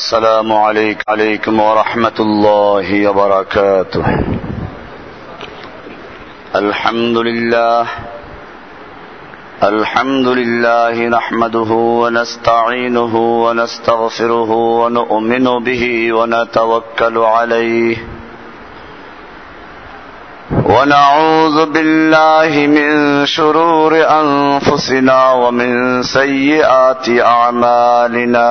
السلام عليك عليكم ورحمة الله وبركاته. الحمد لله الحمد لله نحمده ونستعينه ونستغفره ونؤمن به ونتوكل عليه. ونعوذ بالله من شرور أنفسنا ومن سيئات أعمالنا.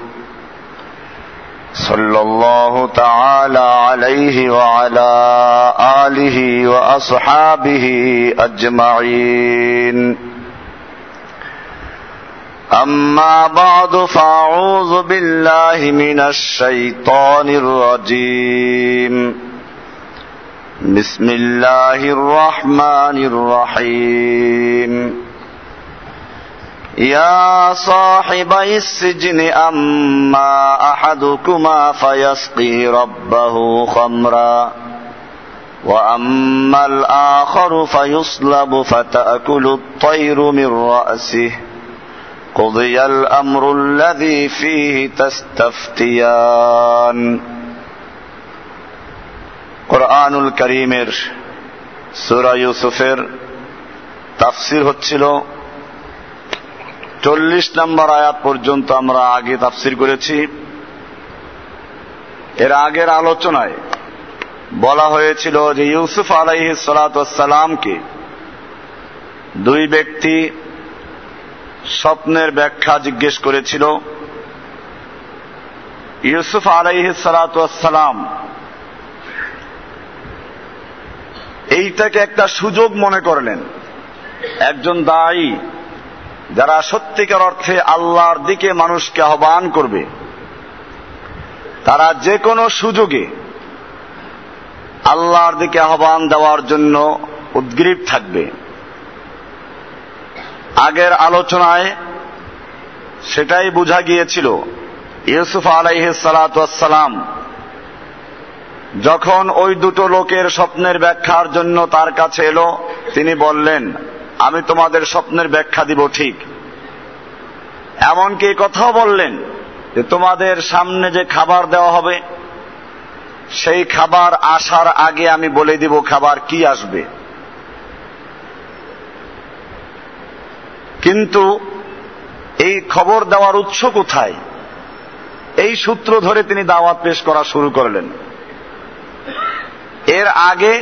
صلى الله تعالى عليه وعلى اله واصحابه اجمعين اما بعد فاعوذ بالله من الشيطان الرجيم. بسم الله الرحمن الرحيم. يا صاحبي السجن أما أحدكما فيسقي ربه خمرا وأما الآخر فيصلب فتأكل الطير من رأسه قضي الأمر الذي فيه تستفتيان কোরআনুল করিমের সুরা ইউসুফের তাফসির হচ্ছিল চল্লিশ নম্বর আয়াত পর্যন্ত আমরা আগে তাফসির করেছি। এর আগের আলোচনায় বলা হয়েছিল যে ইউসুফ আলাইহ সালাতামকে দুই ব্যক্তি স্বপ্নের ব্যাখ্যা জিজ্ঞেস করেছিল। ইউসুফ আলাইহ সালাতাম এইটাকে একটা সুযোগ মনে করলেন। একজন দায়ী যারা সত্যিকার অর্থে আল্লাহর দিকে মানুষকে আহ্বান করবে, তারা যে কোনো সুযোগে আল্লাহর দিকে আহ্বান দেওয়ার জন্য উদ্গ্রীব থাকবে। আগের আলোচনায় সেটাই বোঝা গিয়েছিল, ইউসুফ আলাইহ সালাম যখন ওই দুটো লোকের স্বপ্নের ব্যাখ্যার জন্য তার কাছে এলো, তিনি বললেন আমি তোমাদের স্বপ্নের ব্যাখ্যা দিব ঠিক। এমনকি কথাও বললেন যে তোমাদের সামনে যে খাবার দেওয়া হবে, সেই খাবার আসার আগে আমি বলে দিব খাবার কি আসবে। কিন্তু এই খবর দেওয়ার উৎস কোথায়? এই সূত্র ধরে তিনি দাওয়াত পেশ করা শুরু করলেন। এর আগে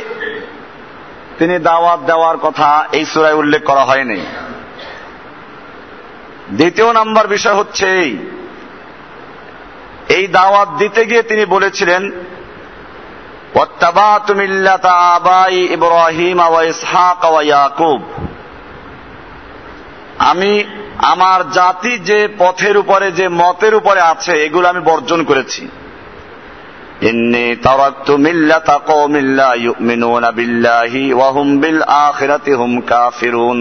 তিনি দাওয়াত দেওয়ার কথা এই সুরায় উল্লেখ করা হয়নি। দ্বিতীয় নাম্বার বিষয় হচ্ছে এই। দাওয়াত দিতে গিয়ে তিনি বলেছিলেন আমি আমার জাতি যে পথের উপরে, যে মতের উপরে আছে, এগুলো আমি বর্জন করেছি। إني تركت ملة قوم لا يؤمنون بالله وهم بالآخرة هم كافرون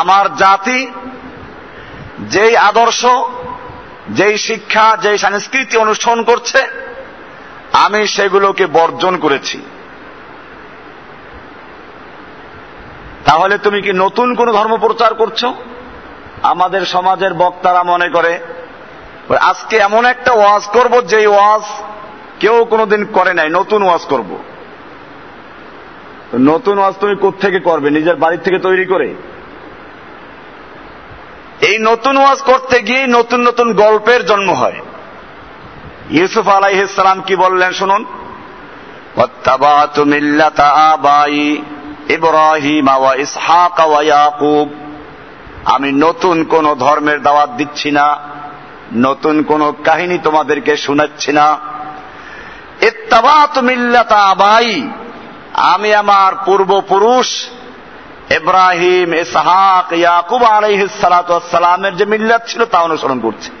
আমার জাতি যেই আদর্শ যেই শিক্ষা যেই সংস্কৃতি অনুসরণ করছে আমি সেগুলোকে বর্জন করেছি তাহলে তুমি কি নতুন কোন ধর্ম প্রচার করছো আমাদের সমাজের বক্তারা মনে করে আজকে এমন একটা ওয়াজ করব যে ওয়াজ কেউ কোনোদিন করে নাই, নতুন ওয়াজ করব। নতুন ওয়াজ তুমি থেকে করবে? নিজের বাড়ির থেকে তৈরি করে। এই নতুন ওয়াজ করতে গিয়ে নতুন নতুন গল্পের জন্ম হয়। ইউসুফ আলাইসালাম কি বললেন শুনুন। আমি নতুন কোন ধর্মের দাওয়াত দিচ্ছি না। নতুন কোন কাহিনী তোমাদেরকে শোনাচ্ছি না। আবাই, আমি আমার পূর্বপুরুষ ইব্রাহিম, ইসহাক, ইয়াকুব আলহ সালামের যে মিল্লাত ছিল তা অনুসরণ করছি।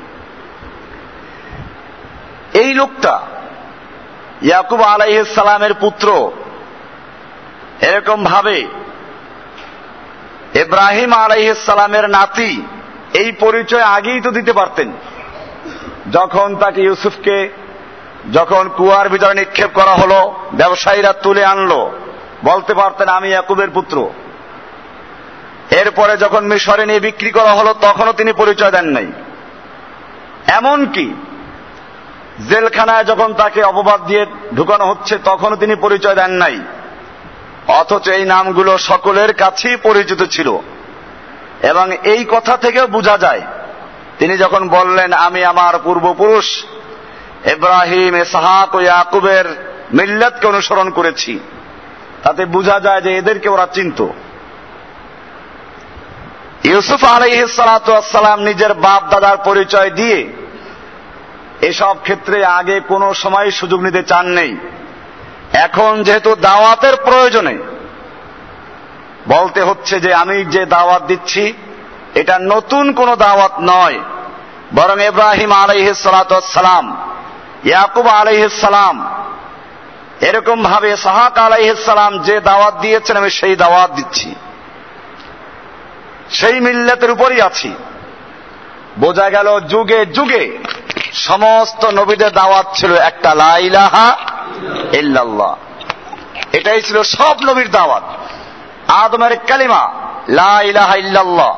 এই লোকটা ইয়াকুব আলাইসালামের পুত্র, এরকম ভাবে ইব্রাহিম আলাইসালামের নাতি, এই পরিচয় আগেই তো দিতে পারতেন। যখন তাকে ইউসুফকে, যখন কুয়ার ভিতরে নিক্ষেপ করা হলো, ব্যবসায়ীরা তুলে আনলো, বলতে পারতেন, আমি ইয়াকুবের পুত্র। এরপরে যখন মিশরে নিয়ে বিক্রি করা হলো, তখনও তিনি পরিচয় দেন নাই। এমনকি জেলখানায় যখন তাকে অপবাদ দিয়ে ঢুকানো হচ্ছে, তখনও তিনি পরিচয় দেন নাই। অথচ এই নামগুলো সকলের কাছেই পরিচিত ছিল। এবং এই কথা থেকেও বোঝা যায় তিনি যখন বললেন, আমি আমার পূর্বপুরুষ ইব্রাহিম এসাহাক ও ইয়াকুবের মিল্লাতকে অনুসরণ করেছি, তাতে বোঝা যায় যে এদেরকে ওরা চিনত। ইউসুফ আলাইসালাম নিজের বাপ দাদার পরিচয় দিয়ে এসব ক্ষেত্রে আগে কোনো সময় সুযোগ নিতে চান নেই। এখন যেহেতু দাওয়াতের প্রয়োজনে, বলতে হচ্ছে যে আমি যে দাওয়াত দিচ্ছি এটা নতুন কোনো দাওয়াত নয়। বরং ইব্রাহিম আলাইহিসালাম ইয়াকুব আলাইহিসালাম এরকম ভাবে সাহাক আলাইহিসালাম যে দাওয়াত দিয়েছেন, আমি সেই দাওয়াত দিচ্ছি। সেই মিল্লাতের উপরই আছি। বোঝা গেল যুগে যুগে সমস্ত নবীদের দাওয়াত ছিল একটা লাইলাহা ইল্লাল্লাহ। এটাই ছিল সব নবীর দাওয়াত। আদমের কালিমা, লা ইলাহা ইল্লাল্লাহ।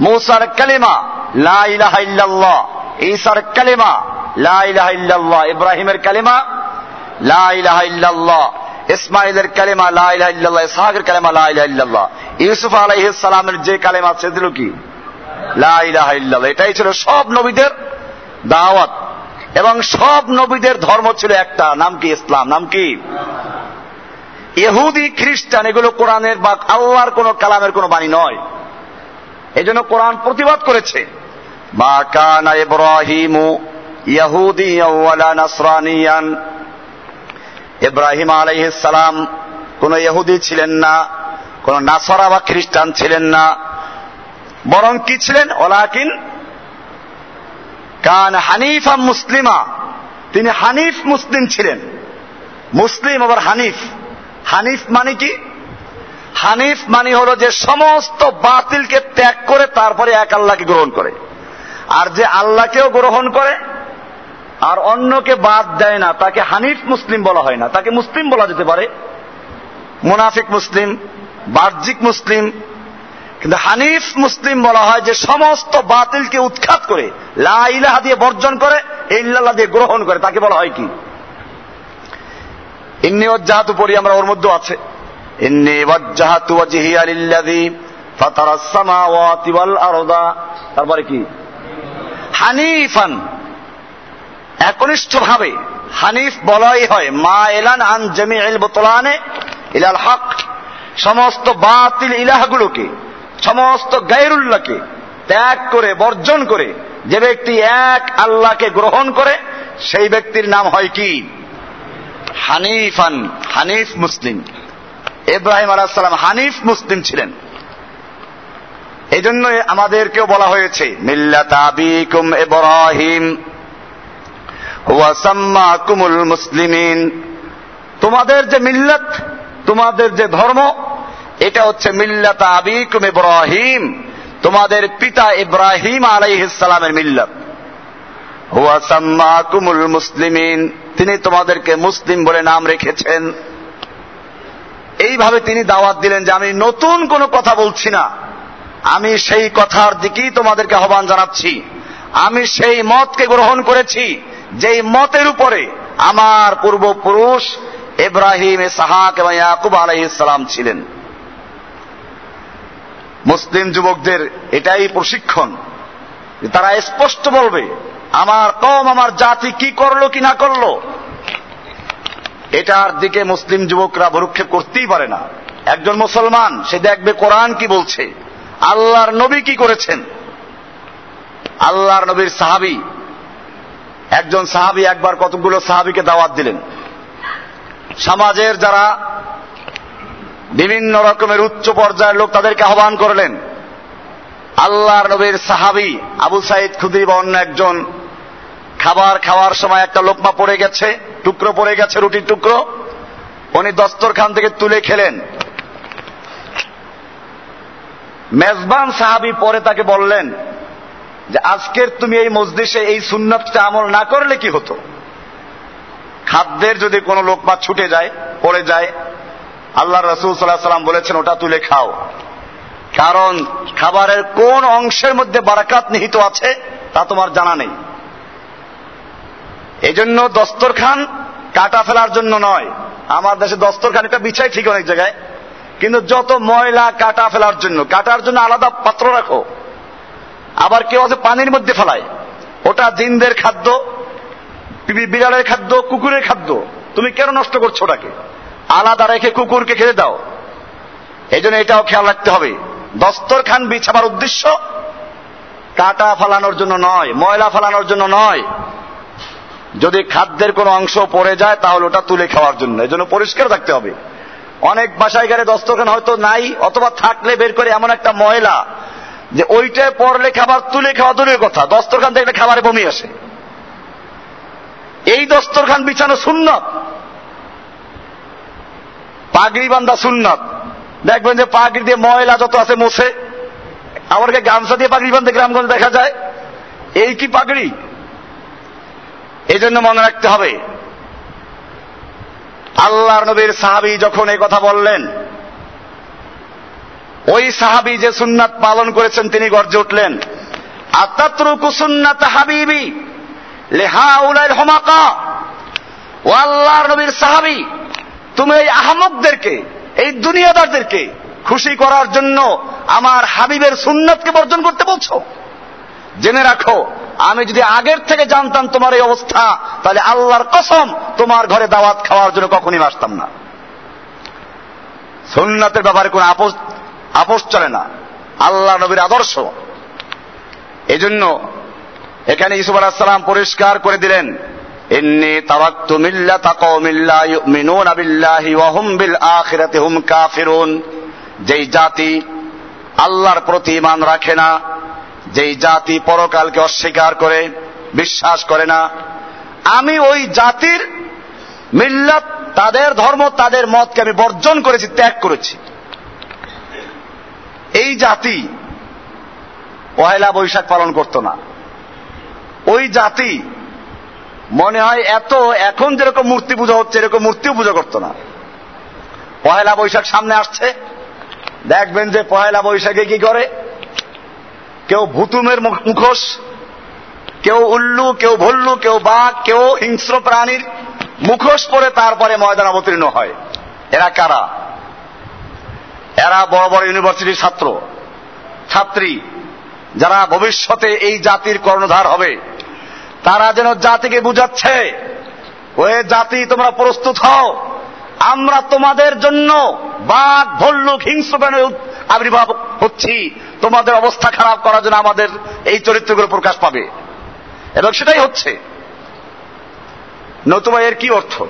মুসার কালিমা লা ইলাহা ইল্লাল্লাহ ঈসার কালিমা লা ইলাহা ইল্লাল্লাহ ইব্রাহিমের কালিমা লা ইলাহা ইসমাইলের কালেমা লা ইলাহা ইল্লাল্লাহ ইসহাকের কালেমা লা ইলাহা ইল্লাল্লাহ ইউসুফ আলাইহিস সালামের যে কালেমা সে দিল কি লা ইলাহা এটাই ছিল সব নবীদের দাওয়াত এবং সব নবীদের ধর্ম ছিল একটা, নাম কি ইসলাম? নাম কি? ইহুদি খ্রিস্টান এগুলো কোরআনের বা আল্লাহর কোন কালামের কোন বাণী নয়। এই জন্য কোরআন প্রতিবাদ করেছে। মা কানা ইব্রাহিমু ইয়াহুদি নাসরানিয়ান। ইব্রাহিম আলাইহিসালাম কোন ইহুদি ছিলেন না, কোন নাসরা বা খ্রিস্টান ছিলেন না। বরং কি ছিলেন? ওলাকিন কান হানিফা মুসলিমা। তিনি হানিফ মুসলিম ছিলেন। মুসলিম আবার হানিফ। হানিফ মানে কি? হানিফ মানে হলো যে সমস্ত বাতিলকে ত্যাগ করে তারপরে এক আল্লাহকে গ্রহণ করে। আর যে আল্লাহকেও গ্রহণ করে, আর অন্যকে বাদ দেয় না, তাকে হানিফ মুসলিম বলা হয় না। তাকে মুসলিম বলা যেতে পারে। মুনাফিক মুসলিম, বাহ্যিক মুসলিম, কিন্তু হানিফ মুসলিম বলা হয় যে সমস্ত বাতিলকে উৎখাত করে, লা ইলাহা দিয়ে বর্জন করে, ইল্লাল্লাহ দিয়ে গ্রহণ করে। তাকে বলা হয় কি? ইন্নি ওয়াজ্জাহাতু পড়ি, আমরা ওর মধ্যে আছে। ওয়াজ্জাহাতু ওয়াজহিয়া লিল্লাযী ফাতারাস সামাওয়াতি ওয়াল আরদা। তারপরে কি? হানিফান। একনিষ্ঠ ভাবে হানিফ বলাই হয় মা এলান আন জমি বোতলানে ইলাল হক। সমস্ত বাতিল ইলাহগুলোকে, সমস্ত গায়রুল্লাহকে ত্যাগ করে, বর্জন করে, যে ব্যক্তি এক আল্লাহকে গ্রহণ করে, সেই ব্যক্তির নাম হয় কি? হানিফান, হানিফ মুসলিম। ইব্রাহিম আলাহাম হানিফ মুসলিম ছিলেন। এই জন্য আমাদেরকেও বলা হয়েছে তোমাদের যে মিল্লাত, তোমাদের যে ধর্ম, এটা হচ্ছে মিল্লাত আবিকুম ইব্রাহিম, তোমাদের পিতা ইব্রাহিম আলাইহিসসালামের মিল্লাত। ওয়াসাম্মাকুমুল মুসলিমিন, তিনি তোমাদেরকে মুসলিম বলে নাম রেখেছেন। এইভাবে তিনি দাওয়াত দিলেন যে আমি নতুন কোনো কথা বলছি না। আমি সেই কথার দিকেই তোমাদেরকে আহ্বান জানাচ্ছি। আমি সেই মতকে গ্রহণ করেছি, যেই মতের উপরে আমার পূর্বপুরুষ ইব্রাহিম সাহাক এবং ইয়াকুব আলাইসালাম ছিলেন। মুসলিম যুবকদের এটাই প্রশিক্ষণ তারা স্পষ্ট বলবে, আমার কম আমার জাতি কি করল, কি না করল। এটার দিকে মুসলিম যুবকরা ভরুক্ষেপ করতেই পারে না। একজন মুসলমান, সে দেখবে কোরআন কি বলছে, আল্লাহর নবী কি করেছেন। আল্লাহর নবীর সাহাবি, একজন সাহাবি একবার কতগুলো সাহাবিকে দাওয়াত দিলেন। সমাজের যারা বিভিন্ন রকমের উচ্চ পর্যায়ের লোক তাদেরকে আহ্বান করলেন, আল্লাহর নবীর সাহাবি আবু সাইদ খুদি বা অন্য একজন খাবার খাওয়ার সময় একটা লোকমা পড়ে গেছে টুকরো পড়ে গেছে রুটির টুকরো। উনি দস্তরখান থেকে তুলে খেলেন। মেজবান সাহাবি পরে তাকে বললেন যে, আজকের তুমি এই মসজিষে এই সুন্নতটা আমল না করলে কি হতো? খাদ্যের যদি কোনো লোকমা ছুটে যায়, পড়ে যায়, আল্লাহ রসুল সাল্লাহ সাল্লাম বলেছেন, ওটা তুলে খাও। কারণ খাবারের কোন অংশের মধ্যে বারাকাত নিহিত আছে, তা তোমার জানা নেই। এই জন্য দস্তরখান কাটা ফেলার জন্য নয়। আমার দেশে দস্তরখান এটা বিছাই ঠিক অনেক জায়গায়। কিন্তু যত ময়লা কাটা ফেলার জন্য, কাটার জন্য আলাদা পাত্র রাখো। আবার কেউ আছে পানির মধ্যে ফেলায়। ওটা জিনদের খাদ্য বিড়ালের খাদ্য, কুকুরের খাদ্য। তুমি কেন নষ্ট করছ ওটাকে? আলাদা রেখে কুকুরকে খেতে দাও। এই জন্য এটাও খেয়াল রাখতে হবে। দস্তরখান বিছাবার উদ্দেশ্য কাটা ফালানোর জন্য নয়, ময়লা ফালানোর জন্য নয়। যদি খাদ্যের কোনো অংশ পড়ে যায়, তাহলে ওটা তুলে খাওয়ার জন্য। এই জন্য পরিষ্কার থাকতে হবে। অনেক বাসায় গেলে দস্তরখান হয়তো নাই, অথবা থাকলে বের করে এমন একটা ময়লা যে ওইটায় পড়লে খাবার তুলে খাওয়া দূরের কথা। দস্তরখান দেখলে খাবারে বমি আসে। এই দস্তরখান বিছানো সুন্নত। পাগড়ি বান্ধা সুন্নত। দেখবেন যে পাগড়ি দিয়ে ময়লা যত আছে মোছে। আমাকে গামছা দিয়ে পাগড়ি বান্ধে গ্রামগঞ্জ দেখা যায়। এই কি পাগড়ি? এই জন্য মনে রাখতে হবে। আল্লাহর নবীর সাহাবি যখন এই কথা বললেন, ওই সাহাবি যে সুন্নাত পালন করেছেন, তিনি গর্জে উঠলেন, আতাত্রুকু সুন্নাত হাবিবি লেহা উলাইল হমাকা? ও আল্লাহর নবীর সাহাবি, তুমি এই আহমকদেরকে এই দুনিয়াদারদেরকে খুশি করার জন্য আমার হাবিবের সুন্নাতকে বর্জন করতে বলছো? জেনে রাখো আমি যদি আগের থেকে জানতাম তোমার এই অবস্থা, তাহলে আল্লাহর কসম তোমার ঘরে দাওয়াত খাওয়ার জন্য কখনই আসতাম না। সুন্নাতের ব্যাপারে কোন আপোষ আপোষ চলে না। আল্লাহ নবীর আদর্শ। এই জন্য এখানে ইসুফ আলাহিসাল্লাম পরিষ্কার করে দিলেন, ইন্নি তাওয়াক্তু মিল্লাতা কওমিন লা ইউমিনুনা বিল্লাহি ওয়া হুম বিল আখিরাতি হুম কাফিরুন। যেই জাতি আল্লাহর প্রতি ঈমান রাখে না যেই জাতি পরকালকে অস্বীকার করে, বিশ্বাস করে না, আমি ওই জাতির মিল্লাত, তাদের ধর্ম, তাদের মতকে আমি বর্জন করেছি, ত্যাগ করেছি। এই জাতি পয়লা বৈশাখ পালন করত না। ওই জাতি মনে হয় এত, এখন যেরকম মূর্তি পূজা হচ্ছে, এরকম মূর্তিও পূজা করত না। পয়লা বৈশাখ সামনে আসছে, দেখবেন যে পয়লা বৈশাখে কি করে? কেউ ভুতুমের মুখোশ, কেউ উল্লু, কেউ ভল্লু, কেউ বাঘ, কেউ হিংস্র প্রাণীর মুখোশ পরে তারপরে ময়দান অবতীর্ণ হয়। এরা কারা? এরা বড় বড় ইউনিভার্সিটির ছাত্র, ছাত্রী, যারা ভবিষ্যতে এই জাতির কর্ণধার হবে। তারা যেন জাতিকে বুঝাচ্ছে ওয়ে জাতি তোমরা প্রস্তুত হও। আমরা তোমাদের জন্য বাঘ, ভল্লুক, হিংস্র আবির্ভাব হচ্ছি। তোমাদের অবস্থা খারাপ করার জন্য আমাদের এই চরিত্রগুলো প্রকাশ পাবে। এবং সেটাই হচ্ছে। নতুবা এর কি অর্থ?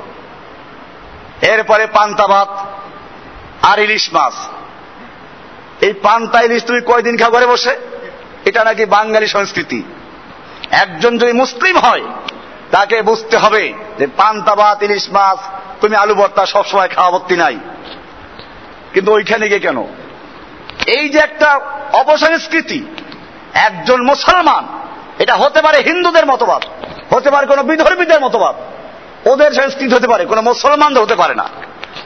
এরপরে পান্তা ভাত আর ইলিশ মাছ। এই পান্তা ইলিশ তুমি কয়দিন খা ঘরে বসে? এটা নাকি বাঙালি সংস্কৃতি। একজন যদি মুসলিম হয় তাকে বুঝতে হবে যে পান্তা ভাত ইলিশ মাছ তুমি আলু ভর্তা সবসময় খাওয়া ভর্তি নাই। কিন্তু ওইখানে গিয়ে কেন? এই যে একটা অপসংস্কৃতি একজন মুসলমান, এটা হতে পারে হিন্দুদের মতবাদ, হতে পারে কোন বিধর্মীদের মতবাদ, ওদের সংস্কৃতি হতে পারে, কোন মুসলমানদের হতে পারে না।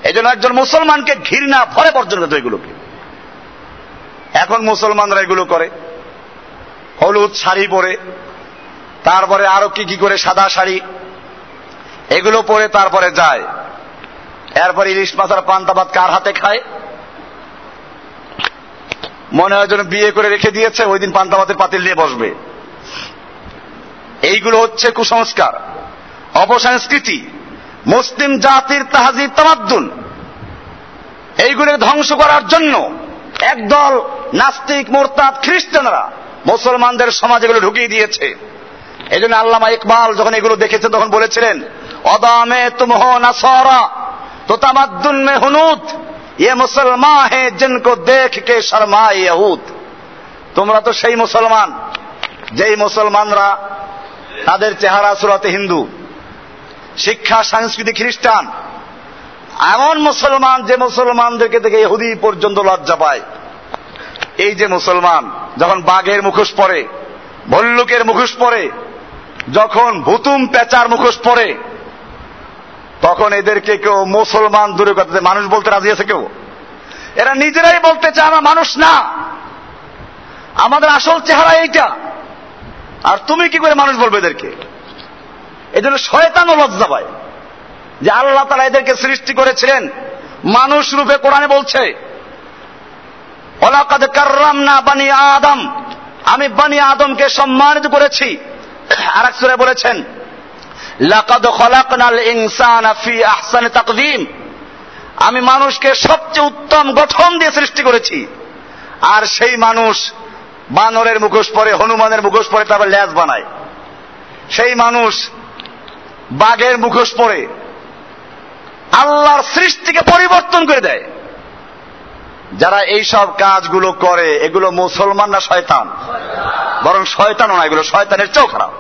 এই জন্য একজন মুসলমানকে ঘৃণা ভরে বর্জন করতে এগুলোকে। এখন মুসলমানরা এগুলো করে, হলুদ শাড়ি পরে তারপরে আরও কি কি করে সাদা শাড়ি, এগুলো পরে তারপরে যায়। এরপর ইলিশ মাছের পান্তাবাদ কার হাতে খায়? মনে হয় যেন বিয়ে করে রেখে দিয়েছে, ওই দিন পান্তাবাদের পাতিল নিয়ে বসবে। এইগুলো হচ্ছে কুসংস্কার। অপসংস্কৃতি, মুসলিম জাতির তাহাজির তামাদ্দুন। এইগুলো ধ্বংস করার জন্য একদল নাস্তিক, মোরতাদ খ্রিস্টানরা মুসলমানদের সমাজ এগুলো ঢুকিয়ে দিয়েছে। এই জন্য আল্লামা ইকবাল যখন এগুলো দেখেছেন তখন বলেছিলেন, অদামে তুমহ নাসারা তো মে হুনুত ইয়ে মুসলমান হে জিনকো দেখ কে শর্মা ইহুদ। তোমরা তো সেই মুসলমান, যেই মুসলমানরা তাদের চেহারা সুরাতে হিন্দু, শিক্ষা সংস্কৃতি খ্রিস্টান, এমন মুসলমান যে মুসলমানদেরকে থেকে ইহুদি পর্যন্ত লজ্জা পায়। এই যে মুসলমান, যখন বাঘের মুখোশ পরে ভল্লুকের মুখোশ পরে যখন ভুতুম পেচার মুখোশ পরে, তখন এদেরকে কেউ মুসলমান দূরে কথা মানুষ বলতে রাজি আছে কেউ? এরা নিজেরাই বলতে চায় আমরা মানুষ না। আমাদের আসল চেহারা এইটা। আর তুমি কি করে মানুষ বলবে এদেরকে? এই জন্য শয়তানও লজ্জা পায় যে আল্লাহ তারা এদেরকে সৃষ্টি করেছিলেন। মানুষ রূপে কোরআনে বলছে না বানি আদম। আমি বানি আদমকে সম্মানিত করেছি। আর এক সুরে বলেছেন, লাকাদ তাকদীম। আমি মানুষকে সবচেয়ে উত্তম গঠন দিয়ে সৃষ্টি করেছি। আর সেই মানুষ বানরের মুখোশ পরে, হনুমানের মুখোশ পরে তারপর ল্যাজ বানায়। সেই মানুষ বাঘের মুখোশ পরে আল্লাহর সৃষ্টিকে পরিবর্তন করে দেয়। যারা এই সব কাজগুলো করে, এগুলো মুসলমান না শয়তান? বরং শয়তানও না এগুলো শয়তানের চেয়েও খারাপ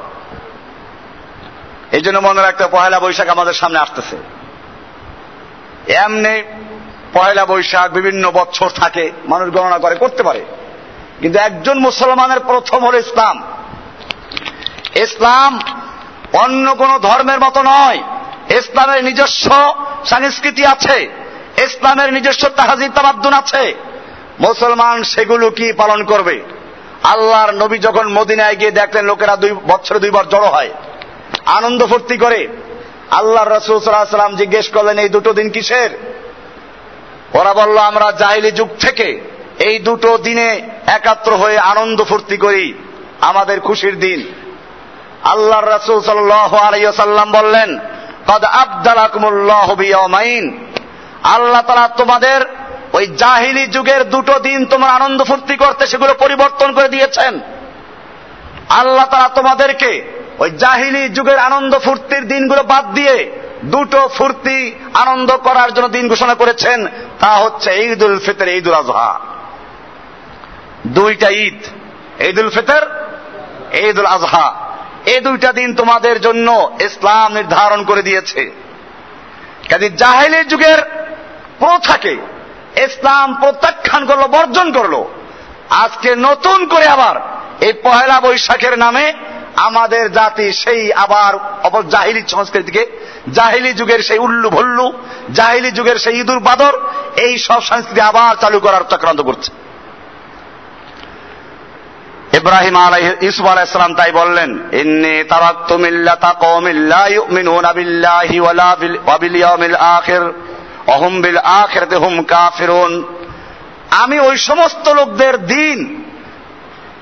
এই জন্য মনে রাখতে পয়লা বৈশাখ আমাদের সামনে আসতেছে। এমনি পয়লা বৈশাখ বিভিন্ন বছর থাকে, মানুষ গণনা করে, করতে পারে। কিন্তু একজন মুসলমানের প্রথম হল ইসলাম। ইসলাম অন্য কোন ধর্মের মতো নয়। ইসলামের নিজস্ব সংস্কৃতি আছে। ইসলামের নিজস্ব তাহাজিদ তাবাদ্দুন আছে। মুসলমান সেগুলো কি পালন করবে? আল্লাহর নবী যখন মদিনায় গিয়ে দেখলেন লোকেরা দুই বছরে দুইবার জড়ো হয়, আনন্দ ফুর্তি করে আল্লাহ রসুল সাল্লাহ জিজ্ঞেস করলেন, এই দুটো দিন কিসের? ওরা বলল, আমরা জাহিলি যুগ থেকে এই দুটো দিনে একাত্র হয়ে আনন্দ ফুর্তি করি, আমাদের খুশির দিন। আল্লাহ রসুল সাল্লাম বললেন, কদ আবদালাকুমুল্লাহ বিয়মাইন আল্লাহ তারা তোমাদের ওই জাহিলি যুগের দুটো দিন তোমার আনন্দ ফুর্তি করতে সেগুলো পরিবর্তন করে দিয়েছেন। আল্লাহ তারা তোমাদেরকে ওই জাহিলি যুগের আনন্দ ফুর্তির দিনগুলো বাদ দিয়ে দুটো ফুর্তি আনন্দ করার জন্য দিন ঘোষণা করেছেন, তা হচ্ছে ঈদ উল ফিতর ঈদ উল আজহা দুইটা ঈদ ঈদ উল ফিতর ঈদ উল আজহা এই দুইটা দিন তোমাদের জন্য ইসলাম নির্ধারণ করে দিয়েছে। কাজে জাহেলের যুগের প্রথাকে ইসলাম প্রত্যাখ্যান করল, বর্জন করল। আজকে নতুন করে আবার এই পহেলা বৈশাখের নামে আমাদের জাতি সেই আবার জাহিলি সংস্কৃতিকে, জাহিলি যুগের সেই উল্লু ভল্লু, জাহিলি যুগের সেই ইঁদুর বাদর, এই সব সংস্কৃতি আবার চালু করার চক্রান্ত করছে। ইব্রাহিম আলাই ইসুফ আলাইসালাম তাই বললেন, ইন্নি তারাক্তু মিল্লাতা কওমিন লা ইউমিনুনা বিল্লাহি ওয়ালা বিল আখির। অহুম বিল আখিরাতি হুম কাফিরুন। আমি ওই সমস্ত লোকদের দিন,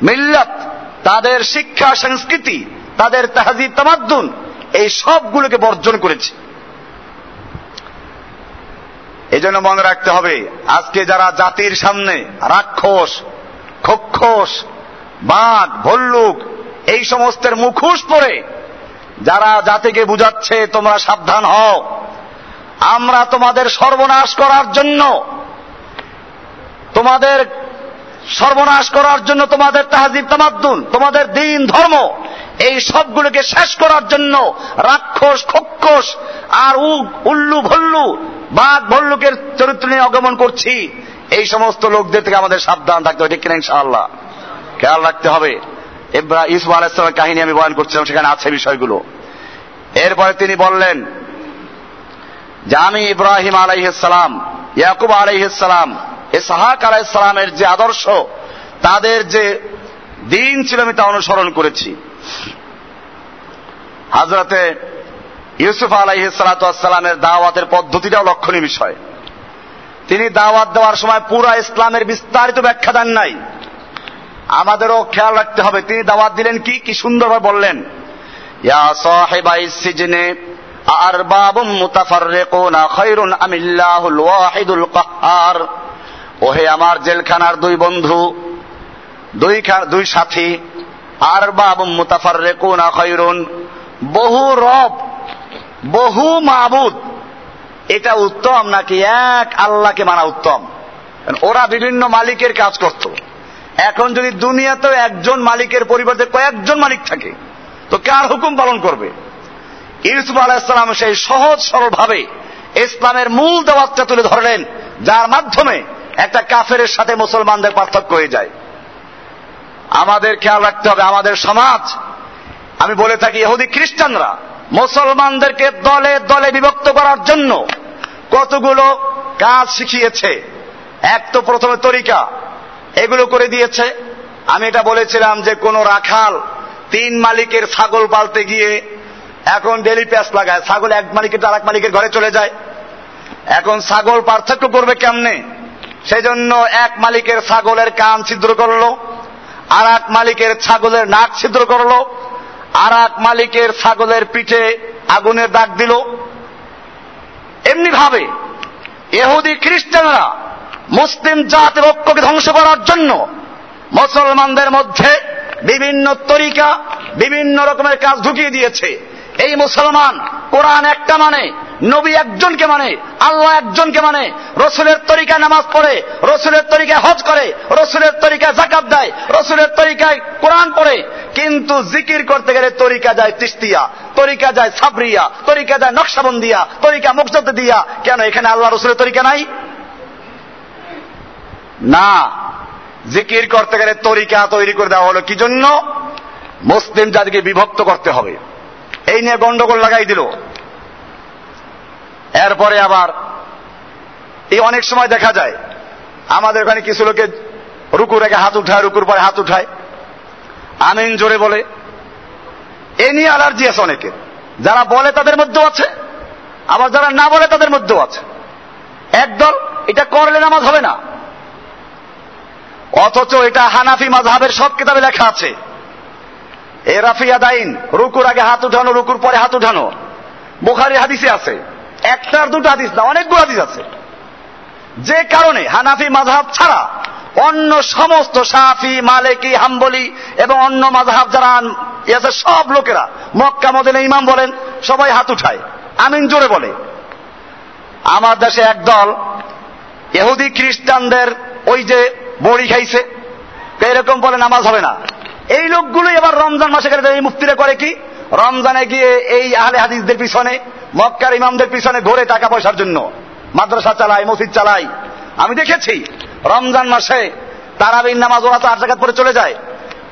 মিল্লাত, তাদের শিক্ষা, সংস্কৃতি, তাদের তাহাজিব, তামাদ্দুন, এই সবগুলোকে বর্জন করেছে। এই জন্য মনে রাখতে হবে, আজকে যারা জাতির সামনে রাক্ষস, খক্ষস, বাঘ, ভল্লুক, এই সমস্তের মুখোশ পরে যারা জাতিকে বুঝাচ্ছে, তোমরা সাবধান হও। আমরা তোমাদের সর্বনাশ করার জন্য, তোমাদের সর্বনাশ করার জন্য তোমাদের তাহাজিব তামাদ্দুন, তোমাদের দিন ধর্ম, এই সবগুলোকে শেষ করার জন্য রাক্ষস, খক্ষস আর উল্লু ভল্লু, বাঘ ভল্লুকের চরিত্র নিয়ে অগমন করছি। এই সমস্ত লোকদের থেকে আমাদের সাবধান থাকতে হবে কিনা ইনশাআল্লাহ? খেয়াল রাখতে হবে। ইব্রাহ ইসু আলাইসলামের কাহিনী আমি বয়ান করছিলাম, সেখানে আছে বিষয়গুলো। এরপরে তিনি বললেন যে আমি ইব্রাহিম আলাইসালাম ইয়াকুব আলাইসালাম ইসাহাক আলাইসালামের যে আদর্শ, তাদের যে দিন ছিল আমি তা অনুসরণ করেছি। হাজরতে ইউসুফ আলাইসালামের দাওয়াতের পদ্ধতিটাও লক্ষণীয় বিষয়। তিনি দাওয়াত দেওয়ার সময় পুরা ইসলামের বিস্তারিত ব্যাখ্যা দেন নাই। আমাদেরও খেয়াল রাখতে হবে, তিনি দাওয়াত দিলেন কি? কি সুন্দরভাবে বললেন, ইয়া সাহেবাই সিজনে আরবাবুম মুতাফাররিকুনা খায়রুন আমিল্লাহুল ওয়াহিদুল কাহ্হার ওহে আমার জেলখানার দুই বন্ধু, দুই দুই সাথী, আরবাবুম মুতাফাররিকুনা খায়রুন বহু রব, বহু মাবুদ। এটা উত্তম নাকি এক আল্লাহকে মানা উত্তম? ওরা বিভিন্ন মালিকের কাজ করত। এখন যদি দুনিয়াতেও একজন মালিকের পরিবর্তে কয়েকজন মালিক থাকে, তো কার হুকুম পালন করবে? ইউসুফ আলাহিসাল্লাম সেই সহজ সরল ভাবে ইসলামের মূল দেওয়াতটা তুলে ধরলেন, যার মাধ্যমে একটা কাফের সাথে মুসলমানদের পার্থক্য হয়ে যায়। আমাদের খেয়াল রাখতে হবে, আমাদের সমাজ, আমি বলে থাকি ইহুদি খ্রিস্টানরা, মুসলমানদেরকে দলে দলে বিভক্ত করার জন্য কতগুলো কাজ শিখিয়েছে। এক তো প্রথমে তরিকা, এগুলো করে দিয়েছে। আমি এটা বলেছিলাম যে কোন রাখাল তিন মালিকের ছাগল পালতে গিয়ে এখন ডেলি প্যাস লাগায়। ছাগল এক মালিকের আর এক মালিকের ঘরে চলে যায়। এখন ছাগল পার্থক্য করবে কেমনে? সেই জন্য এক মালিকের ছাগলের কান ছিদ্র করল, আর এক মালিকের ছাগলের নাক ছিদ্র করল, আর এক মালিকের ছাগলের পিঠে আগুনের দাগ দিল। এমনি ভাবে এহুদি খ্রিস্টানরা মুসলিম জাতের ঐক্যকে ধ্বংস করার জন্য মুসলমানদের মধ্যে বিভিন্ন তরিকা, বিভিন্ন রকমের কাজ ঢুকিয়ে দিয়েছে। এই মুসলমান, কোরআন একটা মানে নবী একজনকে মানে আল্লাহ একজনকে মানে রসুলের তরিকায় নামাজ পড়ে, রসুলের তরিকায় হজ করে, রসুলের তরিকায় জাকাত দেয়, রসুলের তরিকায় কোরআন পড়ে। কিন্তু জিকির করতে গেলে তরিকা যায় তিস্তিয়া, তরিকা যায় সাবরিয়া, তরিকা যায় নকশাবন্দিয়া, তরিকা মুক্ত দিয়া কেন, এখানে আল্লাহ রসুলের তরিকা নাই? না, জিকির করতে গেলে তরিকা তৈরি করে দেওয়া হলো। কি জন্য? মুসলিম জাতিকে বিভক্ত করতে হবে। এই নিয়ে গন্ডগোল লাগাই দিল। এরপরে আবার এই অনেক সময় দেখা যায়, আমাদের ওখানে কিছু লোকে রুকু রেখে হাত উঠায়, রুকুর পরে হাত উঠায়। আমিন জোরে বলে, এ নিয়ে অ্যালার্জি আছে অনেকের। যারা বলে তাদের মধ্যেও আছে, আবার যারা না বলে তাদের মধ্যেও আছে। একদল, এটা করলে নামাজ হবে না। অথচ এটা হানাফি মাঝহাবের সব কিতাবে লেখা আছে। রাফিয়া দাইন, রুকুর আগে হাত উঠানো, রুকুর পরে হাত উঠানো। বোখারি হাদিসে আছে। একটার দুটো হাদিস না, অনেকগুলো হাদিস আছে। যে কারণে হানাফি মাঝহাব ছাড়া অন্য সমস্ত সাফি মালেকি, হাম্বলি এবং অন্য মাঝহাব যারা আছে, সব লোকেরা মক্কা মদিনে ইমাম বলেন, সবাই হাত উঠায়। আমিন জোরে বলে। আমার দেশে একদল এহুদি খ্রিস্টানদের ওই যে বড়ি খাইছে এরকম বলে নামাজ হবে না। এই লোকগুলো এবার রমজান মাসে গেলে এই মুক্তিরা করে কি? রমজানে গিয়ে এই আহলে হাদিসদের পিছনে, মক্কার ইমামদের পিছনে ঘোরে টাকা পয়সার জন্য। মাদ্রাসা চালায়, মসজিদ চালায়। আমি দেখেছি, রমজান মাসে তারাবিন নামাজ ওরা তো আট জায়গা পরে চলে যায়।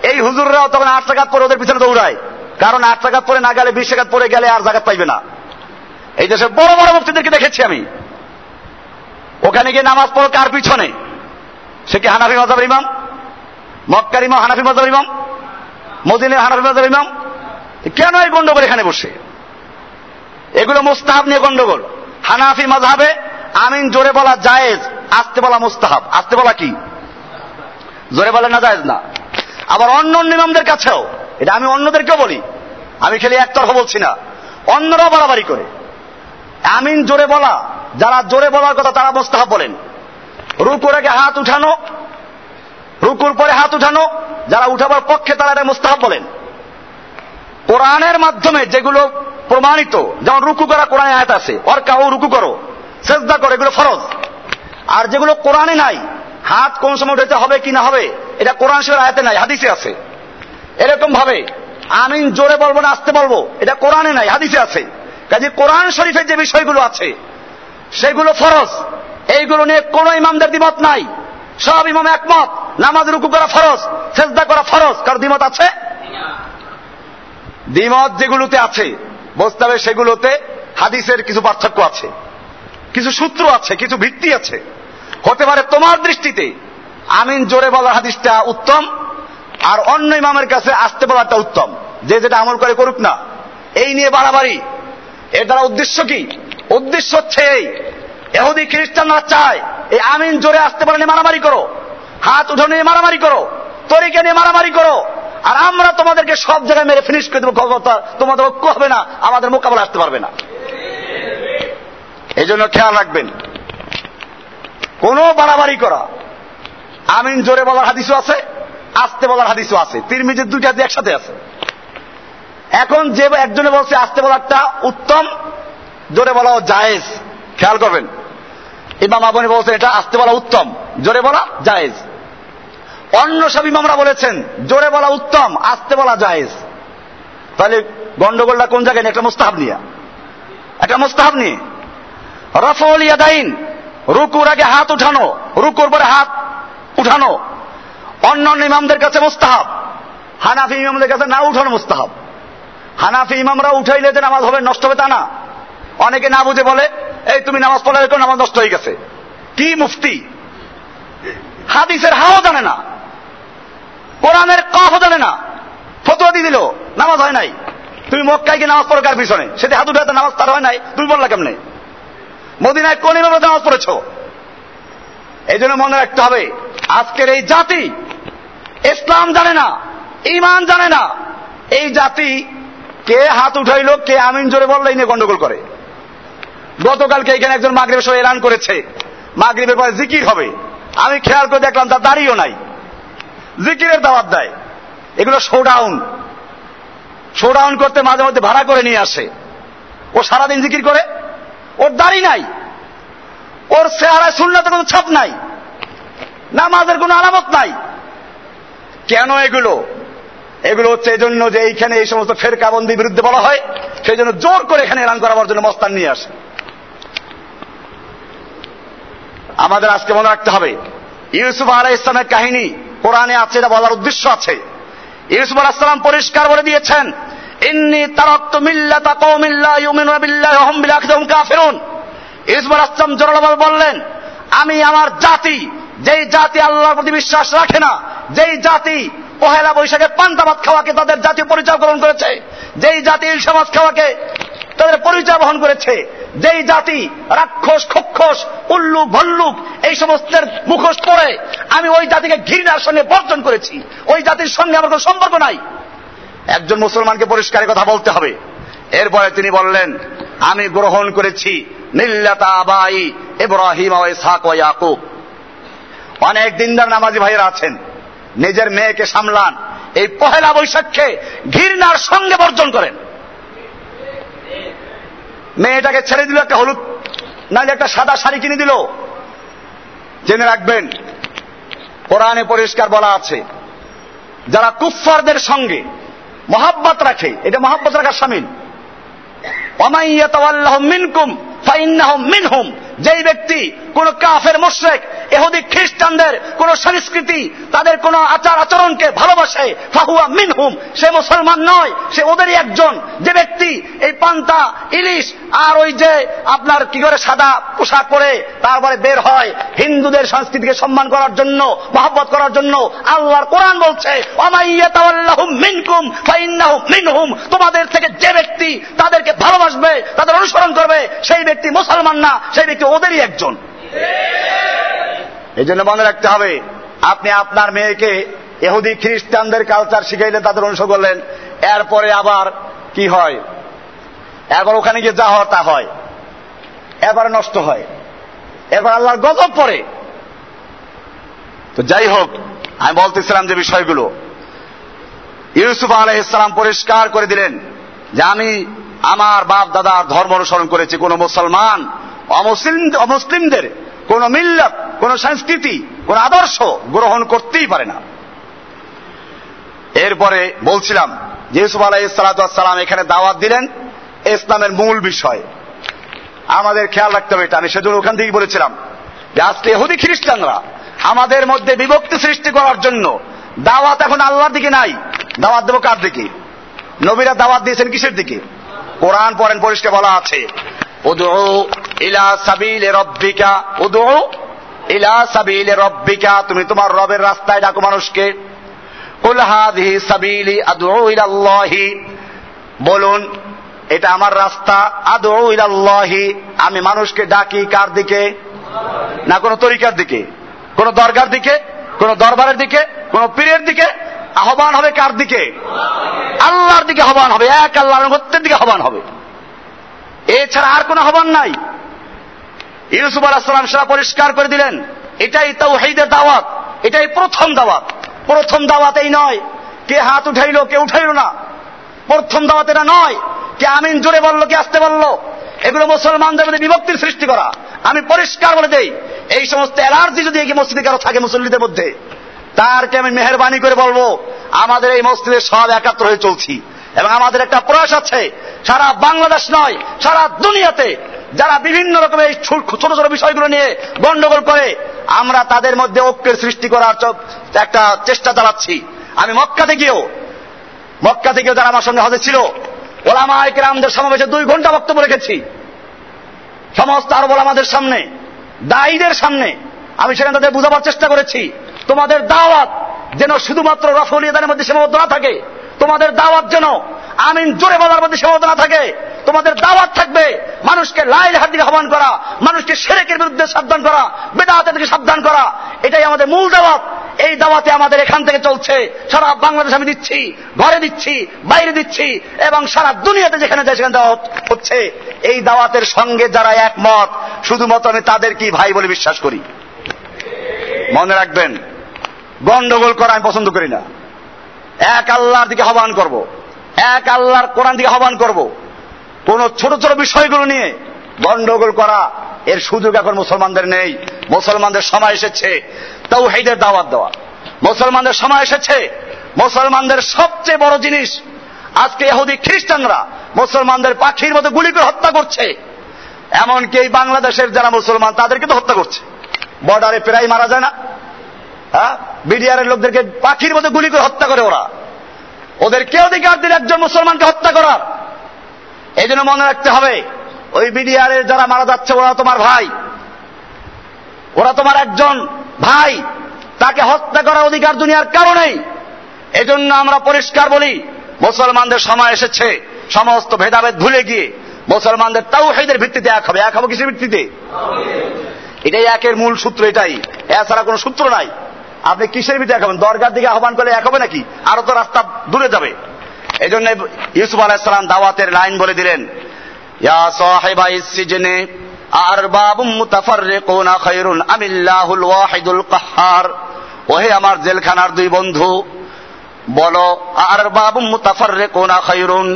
এই হুজুররাও তখন আট জায়গা পরে ওদের পিছনে দৌড়ায়। কারণ আট জায়গা পরে না গেলে বিশ জায়গা পরে গেলে আর জায়গা পাইবে না। এই দেশে বড় বড় মুক্তিদেরকে দেখেছি আমি। ওখানে গিয়ে নামাজ পড়ো কার পিছনে? সে কি হানাফি মজাবের ইমাম? মক্কার ইমাম, হানাফি মজাবের ইমাম? মদিনের হানাফি মজাবের ইমাম? কেন এই গন্ডগোল এখানে বসে? এগুলো মুস্তাহাব নিয়ে গন্ডগোল। হানাফি মজাবে আমিন জোরে বলা জায়েজ, আসতে বলা মুস্তাহাব। আসতে বলা কি? জোরে বলে না জায়েজ না। আবার অন্য অন্য ইমামদের কাছেও, এটা আমি অন্যদেরকেও বলি, আমি খালি একতরফা বলছি না, অন্যরাও বাড়াবাড়ি করে। আমিন জোরে বলা, যারা জোরে বলার কথা তারা মোস্তাহাব বলেন। রুকুর আগে হাত উঠানো রুকুর পরে হাত উঠানো, যারা উঠাবার পক্ষে তারা এটা মোস্তাহাব বলেন। কোরআনের মাধ্যমে যেগুলো প্রমাণিত, যেমন রুকু করা কোরআনে আয়াত আছে ওর কাউ রুকু করো চেষ্টা করো, এগুলো ফরজ। আর যেগুলো কোরআনে নাই, হাত কোন সময় উঠাতে হবে কি না হবে, এটা কোরআন শরীর আয়াতে নাই, হাদিসে আছে। এরকম ভাবে আমিন জোরে বলব না, আসতে বলব, এটা কোরআনে নাই, হাদিসে আছে। কাজে কোরআন শরীফের যে বিষয়গুলো আছে, সেগুলো ফরজ। এইগুলো নিয়ে কোন ইমামদের দ্বিমত নাই, সব ইমাম একমত। নামাজ রুকু করা ফরজ চেষ্টা করা ফরজ। কারও দ্বিমত আছে? দ্বিমত যেগুলোতে আছে বুঝতে হবে সেগুলোতে হাদিসের কিছু পার্থক্য আছে, কিছু সূত্র আছে, কিছু ভিত্তি আছে। হতে পারে তোমার দৃষ্টিতে আমিন জোরে বলার হাদিসটা উত্তম, আর অন্য ইমামের কাছে আসতে বলাটা উত্তম। যে যেটা আমল করে করুক না, এই নিয়ে বাড়াবাড়ি। এর দ্বারা উদ্দেশ্য কি? উদ্দেশ্য হচ্ছে এই। এহুদি খ্রিস্টানরা চায়, এই আমিন জোরে আসতে পারে নিয়ে মারামারি করো। হাত উঠো নিয়ে মারামারি করো। তরিকা নিয়ে মারামারি করো। আর আমরা তোমাদেরকে সব জায়গায় মেরে ফিনিশ করে দেবো তোমাদের ঐক্য হবে না, আমাদের মোকাবেলা আসতে পারবে না। এই জন্য খেয়াল রাখবেন। কোন বাড়াবাড়ি করা। আমিন জোরে বলার হাদিসও আছে, আসতে বলার হাদিসও আছে। তিরমিজের দুইটা হাদিস একসাথে আছে। এখন যে একজনে বলছে আসতে বলারটা উত্তম, জোরে বলাও জায়েজ। খেয়াল করবেন। ইমাম আবনি বলছেন এটা আসতে বলা উত্তম, জোরে বলা জায়েজ। অন্য সব ইমামরা বলেছেন, জোরে বলা উত্তম, আসতে বলা জায়েজ। তাহলে গন্ডগোলটা কোন জায়গায়? একটা মুস্তাহাব নিয়ে। একটা মুস্তাহাব নিয়ে। রফল ইয়াদাইন, রুকুর আগে হাত উঠানো, রুকুর পরে হাত উঠানো। অন্য অন্য ইমামদের কাছে মুস্তাহাব। হানাফি ইমামদের কাছে না উঠানো মুস্তাহাব। হানাফি ইমামরা উঠাইলে যে নামাজ হবে, নষ্ট হবে তা না। অনেকে না বুঝে বলে, এই তুমি নামাজ পড়লে রেখো নামাজ নষ্ট হয়ে গেছে। কি মুফতি? হাদিসের হাও জানে না। কোরআনের কফ জানে না। ফতোয়া দিয়ে দিল, নামাজ হয় নাই। তুমি মক্কায় গিয়ে নামাজ পড়ো কার পিছনে সেটা হাত উঠাতে নামাজ তার হয় নাই, তুমি বললা কেমনে? মদিনায় কোন ইমামরা নামাজ পড়েছ? এই জন্য মনে রাখতে হবে, আজকের এই জাতি ইসলাম জানে না ইমান জানে না। এই জাতি কে হাত উঠাইলো, কে আমিন জোরে বললে নিয়ে গন্ডগোল করে। গতকালকে এখানে একজন মাগরীবের সময় এলান করেছে। মাগরীবের পরে জিকির হবে। আমি খেয়াল করে দেখলাম, তার দাঁড়িয়েও নাই। জিকিরের দাওয়াত দেয়। এগুলো শোডাউন শোডাউন করতে মাঝে মধ্যে ভাড়া করে নিয়ে আসে। ও সারাদিন জিকির করে। ওর দাড়ি নাই। ওর চেহারায় শূন্যতে কোনো ছাপ নাই। না নামাজের কোনো আলামত নাই। কেন এগুলো? এগুলো হচ্ছে এই জন্য যে এইখানে এই সমস্ত ফেরকাবন্দির বিরুদ্ধে বলা হয়, সেই জন্য জোর করে এখানে এলান করাবার জন্য মস্তান নিয়ে আসে। আমাদের আজকে মনে রাখতে হবে, ইউসুফ আলাহ ইসলামের কাহিনী কোরআনে আছে, এটা বলার উদ্দেশ্য আছে। ইউসুফ আলাহ ইসলাম পরিষ্কার বলে দিয়েছেন, ইন্নি তারক্ত মিল্লাতা কওমিল্লা ইউমিনুনা বিল্লাহি ওয়া হুম বিল আখিরাতিহিম কাফিরুন। ইউসুফ আলাহ ইসলাম জোরালোভাবে বললেন, আমি আমার জাতি, যেই জাতি আল্লাহর প্রতি বিশ্বাস রাখে না, যেই জাতি পহেলা বৈশাখে পান্তা ভাত খাওয়াকে তাদের জাতীয় পরিচয় গ্রহণ করেছে, যেই জাতি মাছ খাওয়াকে তাদের পরিচয় বহন করেছে, যেই জাতি রাক্ষস, খক্ষস উল্লুক ভল্লুক এই সমস্তের মুখোশ পরে আমি ওই জাতিকে ঘৃণার সঙ্গে বর্জন করেছি। ওই জাতির সঙ্গে আমার কোনো সম্পর্ক নাই। একজন মুসলমানকে পরিষ্কার কথা বলতে হবে। এরপরে তিনি বললেন, আমি গ্রহণ করেছি মিল্লাতা আবাই ইয়াকুব। অনেক দিনদার নামাজি ভাইয়েরা আছেন। নিজের মেয়েকে সামলান। এই পহেলা বৈশাখকে ঘৃণার সঙ্গে বর্জন করেন। মেয়েটাকে ছেড়ে দিল একটা হলুদ নাহলে একটা সাদা শাড়ি কিনে দিল। জেনে রাখবেন, কোরআনে পরিষ্কার বলা আছে, যারা কুফফারদের সঙ্গে মহাব্বত রাখে, এটা মহাব্বত রাখার সামিল মিনকুম মিনহুম। যেই ব্যক্তি কোন কাফের, মোশরেক এহুদি খ্রিস্টানদের কোন সংস্কৃতি, তাদের কোন আচার আচরণকে ভালোবাসে, ফাহুয়া মিনহুম। সে মুসলমান নয়, সে ওদেরই একজন। যে ব্যক্তি এই পান্তা, ইলিশ আর ওই যে আপনার কি করে সাদা পোশাক পরে তারপরে বের হয়, হিন্দুদের সংস্কৃতিকে সম্মান করার জন্য, মহাব্বত করার জন্য আল্লাহর কোরআন বলছে মিনহুম। তোমাদের থেকে যে ব্যক্তি তাদেরকে ভালোবাসবে, তাদের অনুসরণ করবে, সেই ব্যক্তি মুসলমান না, সেই ব্যক্তি ওদেরই একজন। এই জন্য মনে রাখতে হবে, আপনি আপনার মেয়েকে এহুদি খ্রিস্টানদের কালচার শিখাইলে তাদের অনুসরণ করলেন, এরপরে আবার কি হয়? এবার ওখানে গিয়ে যা হয় তা হয়। এবার নষ্ট হয়। এবার আল্লাহর গজব পড়ে। তো যাই হোক, আমি বলতেছিলাম যে বিষয়গুলো। ইউসুফ আলহ ইসলাম পরিষ্কার করে দিলেন যে আমি আমার বাপ দাদার ধর্ম অনুসরণ করেছি, কোন মুসলমান অমুসলিমদের কোন মিল্লত, কোন সংস্কৃতি, কোন আদর্শ গ্রহণ করতেই পারে না। এরপরে বলছিলাম আলাইসালাম এখানে দাওয়াত দিলেন, ইসলামের মূল বিষয়। আমাদের খেয়াল রাখতে হবে এটা। আমি সেজন্য ওখান থেকেই বলেছিলাম যে আজকে এহুদি খ্রিস্টানরা আমাদের মধ্যে বিভক্তি সৃষ্টি করার জন্য দাওয়াত এখন আল্লাহর দিকে নাই। দাওয়াত দেবো কার দিকে? নবীরা দাওয়াত দিয়েছেন কিসের দিকে? কোরআন পড়েন, পরিষ্কার বলা আছে। তুমি তোমার রবের রাস্তায় ডাকো মানুষকে। বলুন, এটা আমার রাস্তা আদু ইলাল্লাহি, আমি মানুষকে ডাকি কার দিকে? না কোন তরিকার দিকে? কোন দরগার দিকে? কোন দরবারের দিকে? কোন পীরের দিকে? আহ্বান হবে কার দিকে? আল্লাহর দিকে আহ্বান হবে, এক আল্লাহর দিকে আহ্বান হবে। এছাড়া আর কোন আহ্বান নাই। ইউসুফ আলাহাম সেটা পরিষ্কার করে দিলেন। এটাই তাও হেইদের দাওয়াত। এটাই প্রথম দাওয়াত। প্রথম দাওয়াত এই নয় কে হাত উঠাইলো, কে উঠাইলো না। প্রথম দাওয়াত এটা নয় কে আমিন জোরে বলল, কে আসতে বলল। এগুলো মুসলমানদের মধ্যে বিভক্তির সৃষ্টি করা। আমি পরিষ্কার বলে দেই, এই সমস্ত অ্যালার্জি যদি এই মসজিদে কারও থাকে মুসল্লিদের মধ্যে তারকে আমি মেহরবানি করে বলব? আমাদের এই মসজিদে সব একাত্র হয়ে চলছি। এবং আমাদের একটা প্রয়াস আছে। সারা বাংলাদেশ নয়, সারা দুনিয়াতে যারা বিভিন্ন রকমের এই ছোট ছোট বিষয়গুলো নিয়ে গন্ডগোল করে, আমরা তাদের মধ্যে ঐক্যের সৃষ্টি করার একটা চেষ্টা চালাচ্ছি। আমি মক্কাতে গিয়েও মক্কা থেকেও যারা আমার সঙ্গে হজে ছিল ওলামা একরামদের সমাবেশে দুই ঘণ্টা বক্তব্য রেখেছি। সমস্ত আরব ওলামাদের সামনে, দায়ীদের সামনে, আমি সেখানে তাদের বোঝাবার চেষ্টা করেছি। তোমাদের দাওয়াত যেন শুধুমাত্র রফল ইদানের মধ্যে সীমাবদ্ধ না থাকে তোমাদের দাওয়াত যেন আমিন জোরে বলার মধ্যে সীমাবদ্ধ না থাকে। তোমাদের দাওয়াত থাকবে মানুষকে লাইল হাত দিকে আহ্বান করা, মানুষকে সেরেকের বিরুদ্ধে সাবধান করা বেদাহাতের থেকে সাবধান করা। এটাই আমাদের মূল দাওয়াত। এই দাওয়াতে আমাদের এখান থেকে চলছে। সারা বাংলাদেশ আমি দিচ্ছি, ঘরে দিচ্ছি, বাইরে দিচ্ছি এবং সারা দুনিয়াতে যেখানে যায় সেখানে দাওয়াত হচ্ছে। এই দাওয়াতের সঙ্গে যারা একমত, শুধুমাত্র আমি তাদের কি ভাই বলে বিশ্বাস করি? মনে রাখবেন, গন্ডগোল করা আমি পছন্দ করি না। এক আল্লাহর দিকে আহ্বান করব। এক আল্লাহর কোরআন দিকে আহ্বান করব। কোন ছোট ছোট বিষয়গুলো নিয়ে গন্ডগোল করা এর সুযোগ এখন মুসলমানদের নেই। মুসলমানদের সময় এসেছে তাও হেদের দাওয়াত দেওয়া। মুসলমানদের সময় এসেছে মুসলমানদের সবচেয়ে বড় জিনিস। আজকে এহুদি খ্রিস্টানরা মুসলমানদের পাখির মতো গুলি করে হত্যা করছে। এমনকি এই বাংলাদেশের যারা মুসলমান, তাদেরকে তো হত্যা করছে। বর্ডারে প্রায় মারা যায় না। হ্যাঁ? বিডিআরের লোকদেরকে পাখির মতো গুলি করে হত্যা করে ওরা। ওদের কে অধিকার দিল একজন মুসলমানকে হত্যা করার? এই জন্য মনে রাখতে হবে ওই বিডিআরের যারা মারা যাচ্ছে ওরা তোমার ভাই। ওরা তোমার একজন ভাই। তাকে হত্যা করার অধিকার দুনিয়ার কারণেই এজন্য আমরা পরিষ্কার বলি মুসলমানদের সময় এসেছে সমস্ত ভেদাভেদ ভুলে গিয়ে মুসলমানদের তাও হেদের ভিত্তিতে এক হবে। এক হবে কিসের ভিত্তিতে? এটাই একের মূল সূত্র এটাই। এছাড়া কোনো সূত্র নাই। আপনি কিসের ভিতরে হবেন দরগার দিকে আহ্বান করলে এক হবে নাকি? আরও তো রাস্তা দূরে যাবে। এই জন্য ইউসুফ আলাহিসাল্লাম দাওয়াতের লাইন বলে দিলেন, ইয়া সাহেবা ইসিজনে আরবাব মুতাফাররিকুনা খায়রুন আমিল্লাহুল ওয়াহিদুল কাহ্হার ওহে আমার জেলখানার দুই বন্ধু, বলো আরবাব মুতাফাররিকুনা খায়রুন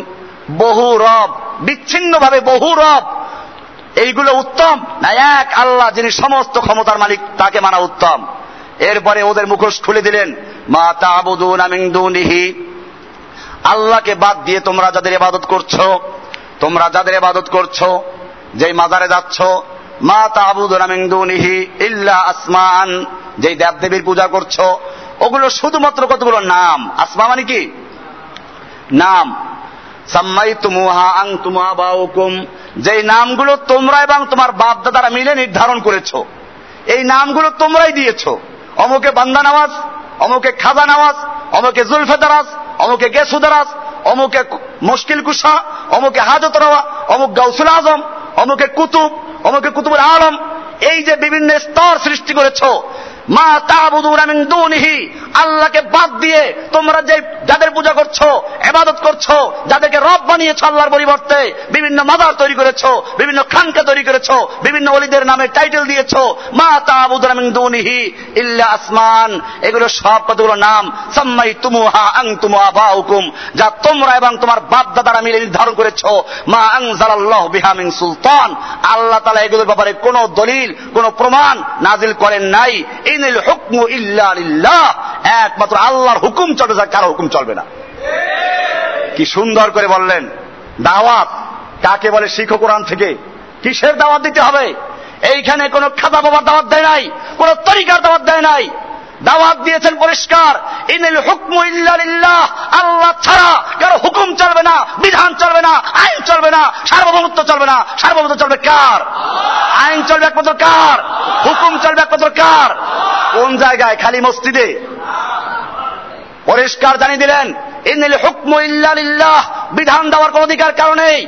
বহু রব, বিচ্ছিন্নভাবে বহু রব, এইগুলো উত্তম? না এক আল্লাহ যিনি সমস্ত ক্ষমতার মালিক, তাকে মানা উত্তম। এরপরে ওদের মুখোশ খুলে দিলেন, মা দুনিহি। আল্লাহকে বাদ দিয়ে তোমরা যাদের ইবাদত করছ, তোমরা যাদের ইবাদত করছ, যেই মাজারে যাচ্ছ, মা দুনিহি ইল্লা আসমান যেই দেবদেবীর পূজা করছ, ওগুলো শুধুমাত্র কতগুলো? নাম। আসমা মানে কি? নাম। সাম্মাই তুমুহা আং তুমা বাউকুম যেই নামগুলো তোমরা এবং তোমার বাপ দাদারা মিলে নির্ধারণ করেছ, এই নামগুলো তোমরাই দিয়েছ। অমুকে বান্দা নামাজ, অমুকে খাজা নামাজ, অমুকে জুলফে দারাজ, অমুকে গেসু দারাজ, অমুকে মুশকিল কুসা অমুকে হাজত রওয়া, অমুক গাউসুল আজম, অমুকে কুতুব, অমুকে কুতুবুল আলম। এই যে বিভিন্ন স্তর সৃষ্টি করেছ মা দুনিহি। আল্লাহকে বাদ দিয়ে তোমরা যে যাদের পূজা করছ এবাদত করছ, যাদেরকে রব বানিয়েছো আল্লাহর পরিবর্তে, বিভিন্ন মাদার তৈরি করেছ, বিভিন্ন খানকা তৈরি করেছ, বিভিন্ন অলিদের নামে টাইটেল দিয়েছ, মা তাবুদুনা মিন দুনিহি ইল্লা আসমান। এগুলো সব কতগুলো নাম? সাম্মাই তুমুহা আং তুমু আবাউকুম। যা তোমরা এবং তোমার বাপ দাদারা মিলে নির্ধারণ করেছ। মা আনজালাল্লাহু বিহা মিন সুলতান। আল্লাহ তালা এগুলোর ব্যাপারে কোনো দলিল, কোনো প্রমাণ নাজিল করেন নাই। ইনিল হুকমু ইল্লা লিল্লাহ। একমাত্র আল্লাহর হুকুম চলবে কারও হুকুম চলবে না। কি সুন্দর করে বললেন, দাওয়াত কাকে বলে শিখ কোরআন থেকে? কিসের দাওয়াত দিতে হবে? এইখানে কোন খাতা বাবার দাওয়াত দেয় নাই, কোন তরিকার দাওয়াত দেয় নাই। দাওয়াত দিয়েছেন পরিষ্কার। ইনিল হুকমু ইল্লা লিল্লাহ। আল্লাহ ছাড়া কারও হুকুম চলবে না, বিধান চলবে না, আইন চলবে না, সার্বভৌমত্ব চলবে না। সার্বভৌমত্ব চলবে কার? আইন চলবে একমাত্র কার? হুকুম চলবে একমাত্র কার? কোন জায়গায়? খালি মসজিদে। পরিষ্কার জানিয়ে দিলেন, ইনিল হুকমু ইল্লা লিল্লাহ। বিধান দেওয়ার কোন অধিকার কারণেই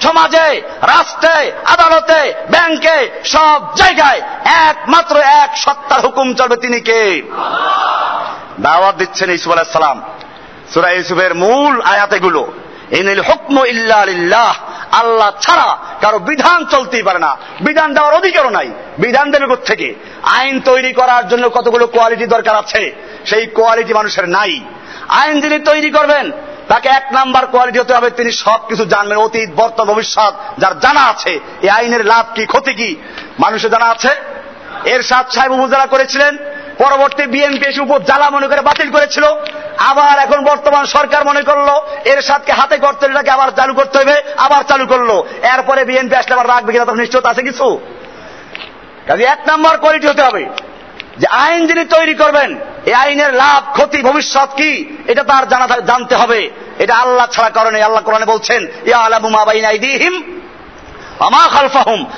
সমাজে, রাষ্ট্রে, আদালতে, ব্যাংকে, সব জায়গায় একমাত্র এক সত্তার হুকুম চলবে তিনি কে? দাওয়াত দিচ্ছেন ইসুফ আলাহ সালাম। সুরা ইউসুফের মূল আয়াত ইনিল হুকম ইল্লা লিল্লাহ, আল্লাহ ছাড়া কারও বিধান চলতেই পারে না। বিধান দেওয়ার অধিকারও নাই। বিধান দেবে থেকে আইন তৈরি করার জন্য কতগুলো কোয়ালিটি দরকার আছে? সেই কোয়ালিটি মানুষের নাই। আইন যিনি তৈরি করবেন তাকে এক নাম্বার কোয়ালিটি হতে হবে, তিনি সবকিছু জানবেন। অতীত, বর্তমান, ভবিষ্যৎ, যার জানা আছে, এই আইনের লাভ কি, ক্ষতি কি? মানুষের জানা আছে? এর সাত সাহেব উপজেলা করেছিলেন, পরবর্তী বিএনপি এসে উপর জ্বালা মনে করে বাতিল করেছিল। আবার এখন বর্তমান সরকার মনে করল এর সাথে হাতে করতে এটাকে আবার চালু করতে হবে, আবার চালু করল। এরপরে বিএনপি আসলে আবার রাখবে কিনা তার নিশ্চয়তা আছে কিছু? কাজে এক নম্বর কোয়ালিটি হতে হবে, যে আইন যিনি তৈরি করবেন এই আইনের লাভ, ক্ষতি ভবিষ্যৎ কি? এটা তার জানা জানতে হবে। এটা আল্লাহ ছাড়া কারণে আল্লাহ কোরআনে বলছেন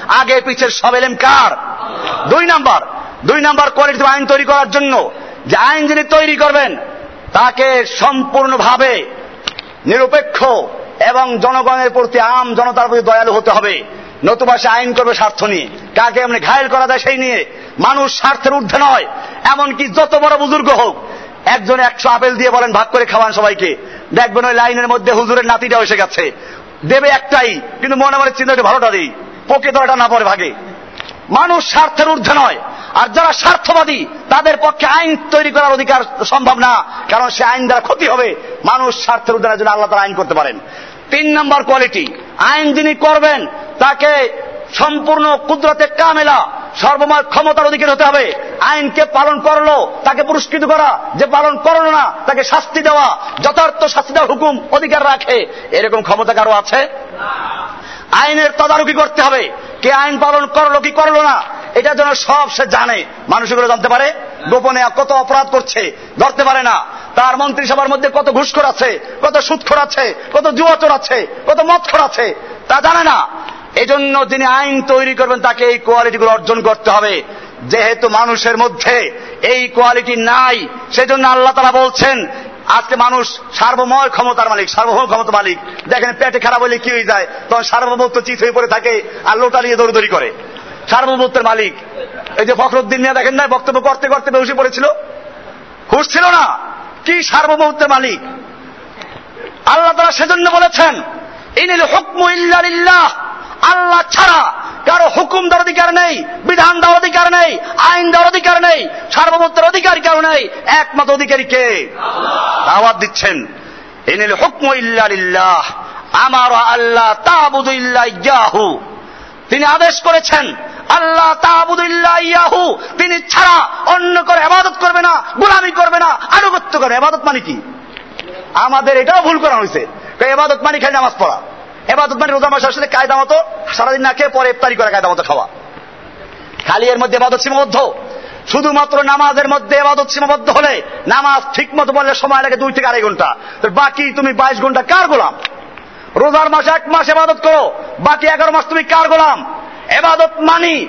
আগে পিছের সব এলেম কার? দুই নাম্বার। দুই নাম্বার কোয়ালিটি আইন তৈরি করার জন্য। যে আইন যিনি তৈরি করবেন, তাকে সম্পূর্ণভাবে নিরপেক্ষ এবং জনগণের প্রতি আম জনতার প্রতি দয়ালু হতে হবে। নতুবা সে আইন করবে স্বার্থ নিয়ে। কাকে এমনি ঘায়ল করা যায় সেই নিয়ে। মানুষ স্বার্থের ঊর্ধ্বে নয়। এমনকি যত বড় বুজুর্গ হোক, একজনে একশো আপেল দিয়ে বলেন, ভাগ করে খাওয়ান সবাইকে। দেখবেন ওই লাইনের মধ্যে হুজুরের নাতিটা এসে গেছে। দেবে একটাই, কিন্তু মনে মনে চিন্তা ভালোটা দিই। পোকে তোলাটা না পরে ভাগে। মানুষ স্বার্থের ঊর্ধ্বে নয়। আর যারা স্বার্থবাদী, তাদের পক্ষে আইন তৈরি করার অধিকার সম্ভব না। কারণ সে আইন দ্বারা ক্ষতি হবে। মানুষ স্বার্থের ঊর্ধ্বে জন্য আল্লাহ তারা আইন করতে পারেন। তিন নম্বর কোয়ালিটি আইন যিনি করবেন, তাকে সম্পূর্ণ কুদরতে কামেলা, সর্বময় ক্ষমতার অধিকার হতে হবে। আইনকে পালন করল, তাকে পুরস্কৃত করা। যে পালন করল না, তাকে শাস্তি দেওয়া। যথার্থ শাস্তি দেওয়ার হুকুম অধিকার রাখে। এরকম ক্ষমতা কারও আছে? আইনের তদারকি করতে হবে। কে আইন পালন করল, কি করল না, এটা যেন সব সে জানে। মানুষ এগুলো জানতে পারে? গোপনে কত অপরাধ করছে, ধরতে পারে না। তার মন্ত্রিসভার মধ্যে কত ঘুষখোর আছে, কত সুৎখোর আছে, কত জুয়াচোর আছে, কত মদখোর আছে, তা জানে না। এজন্য যিনি আইন তৈরি করবেন, তাকে এই কোয়ালিটিগুলো অর্জন করতে হবে। যেহেতু মানুষের মধ্যে এই কোয়ালিটি নাই, সেজন্য আল্লাহ তারা বলছেন আজকে মানুষ সার্বময় ক্ষমতার মালিক, সার্বভৌম ক্ষমতা মালিক। দেখেন পেটে খারাপ হলে কি হয়ে যায়? তখন সার্বভৌমত্ব চিত হয়ে পড়ে থাকে আর লোটা নিয়ে দৌড়দৌড়ি করে। সার্বভৌমত্বের মালিক। এই যে ফখরুদ্দিন মিয়া দেখেন না, বক্তব্য করতে করতে বেউসে পড়েছিল? হুশ ছিল না। কি সার্বভৌমত্বের মালিক? আল্লাহ তারা সেজন্য বলেছেন এই ইনিল হুকমু ইল্লালিল্লাহ আল্লাহ ছাড়া কারও হুকুম দেওয়ার অধিকার নেই, বিধান দেওয়ার অধিকার নেই, আইন দেওয়ার অধিকার নেই, সার্বভৌমত্বের অধিকার কারও নেই? একমাত্র অধিকারী কে? আওয়াজ দিচ্ছেন। ইনিল হুকমু ইল্লালিল্লাহ আমার আল্লাহ তাবুদু ইয়াহু। তিনি আদেশ করেছেন আল্লাহ ইয়াহু। তিনি ছাড়া অন্য করে আবাদত করবে না, গোলামি করবে না, আনুগত্য করে আবাদত মানে কি? আমাদের এটাও ভুল করা হয়েছে। এবাদত মানে খালি নামাজ পড়া। এবাদত মানে রোজা মাস আসলে কায়দা মতো, সারাদিন না খেয়ে পরে ইফতারি করে কায়দা মতো খাওয়া। খালি এর মধ্যে এবাদত সীমাবদ্ধ। শুধুমাত্র নামাজের মধ্যে এবাদত সীমাবদ্ধ হলে নামাজ ঠিক মতো বললে সময় লাগে দুই থেকে আড়াই ঘণ্টা। বাকি তুমি বাইশ ঘণ্টা কার গোলাম? রোজার মাসে এক মাস এবাদত করো, বাকি এগারো মাস তুমি কার গোলাম? এবাদত মানি।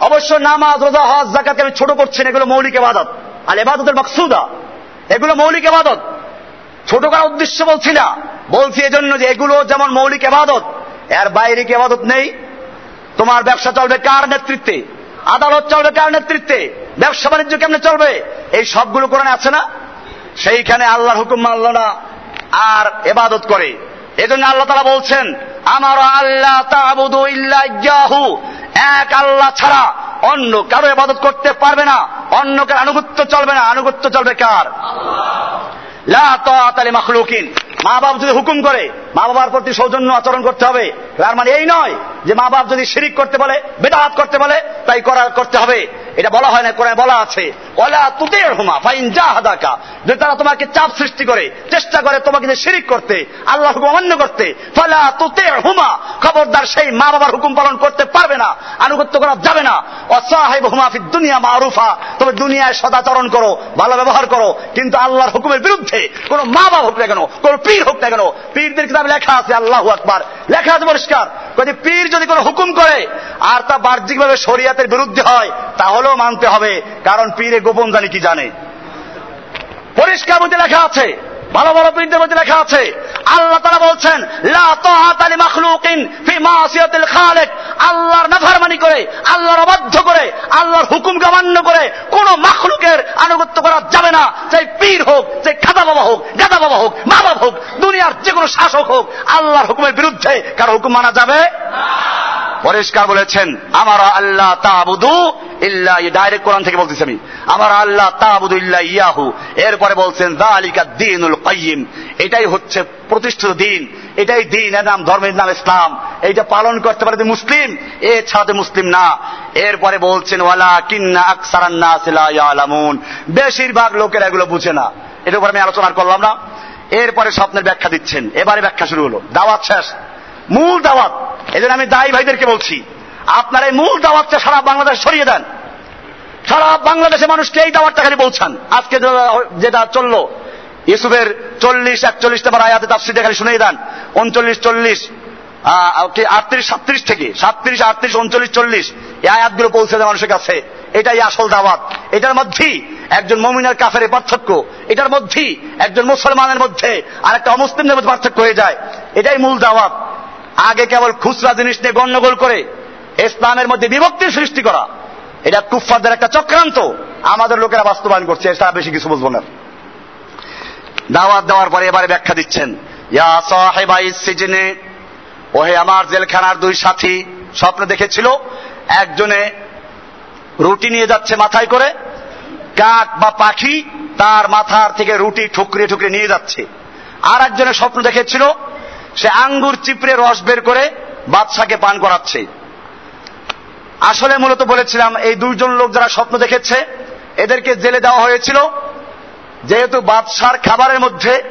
অবশ্য নামাজ, রোজা, হজ জাকাতকে আমি ছোট করছি না, এগুলো মৌলিক এবাদত। আর এবাদতের মকসুদা, এগুলো মৌলিক এবাদত। ছোট করার উদ্দেশ্য বলছি না। বলছি এজন্য যে এগুলো যেমন মৌলিক এবাদত, এর বাইরে এবাদত নেই? তোমার ব্যবসা চলবে কার নেতৃত্বে? আদালত চলবে কার নেতৃত্বে? ব্যবসা বাণিজ্য কেমনে চলবে? এই সবগুলো কোরআনে আছে না? সেইখানে আল্লাহর হুকুম মানল না আর এবাদত করে। এজন্য আল্লাহ তারা বলছেন, আমার আল্লাহ তাবুদু ইল্লাহু এক আল্লাহ ছাড়া অন্য কারও এবাদত করতে পারবে না। অন্য কার আনুগত্য চলবে না। আনুগত্য চলবে কার? মাখলুকিন। মা বাপ যদি হুকুম করে মা বাবার প্রতি সৌজন্য আচরণ করতে হবে, তার মানে এই নয় যে মা বাপ যদি শিরিক করতে বলে বেদাহাত করতে বলে, তাই করা করতে হবে। এটা বলা হয় না, কোরআন বলা আছে। ওলা তুদের হুমা ফাইন যা হাদাকা যে তারা তোমাকে চাপ সৃষ্টি করে, চেষ্টা করে তোমাকে যে শিরিক করতে আল্লাহ হুকুম অমান্য করতে, ফলা তুতের হুমা খবরদার সেই মা বাবার হুকুম পালন করতে পারবে না, আনুগত্য করা যাবে না। অসাহেব হুমা ফি দুনিয়া মারুফা, তবে দুনিয়ায় সদাচরণ করো, ভালো ব্যবহার করো, কিন্তু আল্লাহর হুকুমের বিরুদ্ধে কোন মা বাবা হোক না কেন, কোন পীর হোক না কেন, পীরদের কিতাব লেখা আছে, আল্লাহ আকবার। লেখা আছে পরিষ্কার। যদি পীর যদি কোনো হুকুম করে, আর তা বাহ্যিকভাবে শরিয়াতের বিরুদ্ধে হয় তাহলেও মানতে হবে কারণ পীরে গোপন জানি কি জানে। পরিষ্কার মধ্যে লেখা আছে। ভালো ভালো পীরদের মধ্যে লেখা আছে। আল্লাহ তারা বলছেন আল্লাহর নাফরমানি করে, আল্লাহর অবাধ্য করে, আল্লাহর হুকুম অমান্য করে কোন মাখলুকের আনুগত্য করা যাবে না। চাই পীর হোক চাই খাদা বাবা হোক, গাদা বাবা হোক, মা বাবা হোক, দুনিয়ার যে কোনো শাসক হোক, আল্লাহর হুকুমের বিরুদ্ধে কারও হুকুম মানা যাবে? পরিষ্কার বলেছেন, আমার আল্লাহ তাবুদু ইল্লা ডাইরেক্ট কোরআন থেকে বলতেছি আমি। আমার আল্লাহ তাবুদু ইল্লা ইয়াহু। এরপরে বলছেন দালিকা দিনুল কাইয়িম এটাই হচ্ছে প্রতিষ্ঠিত দিন। এটাই দিন, এর নাম ধর্মের নাম ইসলাম। এইটা পালন করতে পারে মুসলিম, এ ছাড়া মুসলিম না। এরপরে বলছেন ওয়ালা কিন্না আকসারান নাস লা ইয়ালামুন। বেশিরভাগ লোকেরা এগুলো বুঝে না। এর উপর আমি আলোচনা করলাম না। এরপরে স্বপ্নের ব্যাখ্যা দিচ্ছেন। এবারে ব্যাখ্যা শুরু হলো। দাওয়াত শেষ। মূল দাওয়াত। এদের আমি দায়ী ভাইদেরকে বলছি, আপনার এই মূল দাওয়াতটা সারা বাংলাদেশ সরিয়ে দেন। সারা বাংলাদেশে মানুষকে এই দাওয়াতটা খালি বলছেন আজকে যেটা চলল ইউসুফের চল্লিশ একচল্লিশ নম্বর আয়াতে তাফসিরটা খালি শুনেই দেন উনচল্লিশ, চল্লিশ আটত্রিশ, সাতত্রিশ থেকে, সাতত্রিশ, আটত্রিশ, উনচল্লিশ, চল্লিশ, এই আয়াতগুলো পৌঁছে দেয় মানুষের কাছে। এটাই আসল দাওয়াত। এটার মধ্যেই একজন মমিনের কাফের পার্থক্য। এটার মধ্যেই একজন মুসলমানের মধ্যে আর একটা অমুসলিমদের মধ্যে পার্থক্য হয়ে যায়। এটাই মূল দাওয়াত। আগে কেবল খুচরা জিনিস নিয়ে গণ্ডগোল করে ইসলামের মধ্যে বিভক্তির সৃষ্টি করা, এটা কুফফাদের একটা চক্রান্ত। আমাদের লোকেরা বাস্তবায়ন করছে, এছাড়া বেশি কিছু বুঝব না। দাওয়াত দেওয়ার পরে এবারে ব্যাখ্যা দিচ্ছেন, ইয়া সিজনে, ওহে আমার জেলখানার দুই সাথী, স্বপ্ন দেখেছিল, একজনে রুটি নিয়ে যাচ্ছে মাথায় করে, কাক বা পাখি তার মাথার থেকে রুটি ঠুকরিয়ে ঠুকরে নিয়ে যাচ্ছে। আর একজনের স্বপ্ন দেখেছিল, সে আঙ্গুর চিপড়ে রস বের করে বাদশাকে পান করাচ্ছে। আসলে মূলত বলেছিলাম, এই দুইজন লোক যারা স্বপ্ন দেখেছে, এদেরকে জেলে দেওয়া হয়েছিল যেহেতু বাদশার খাবারের মধ্যে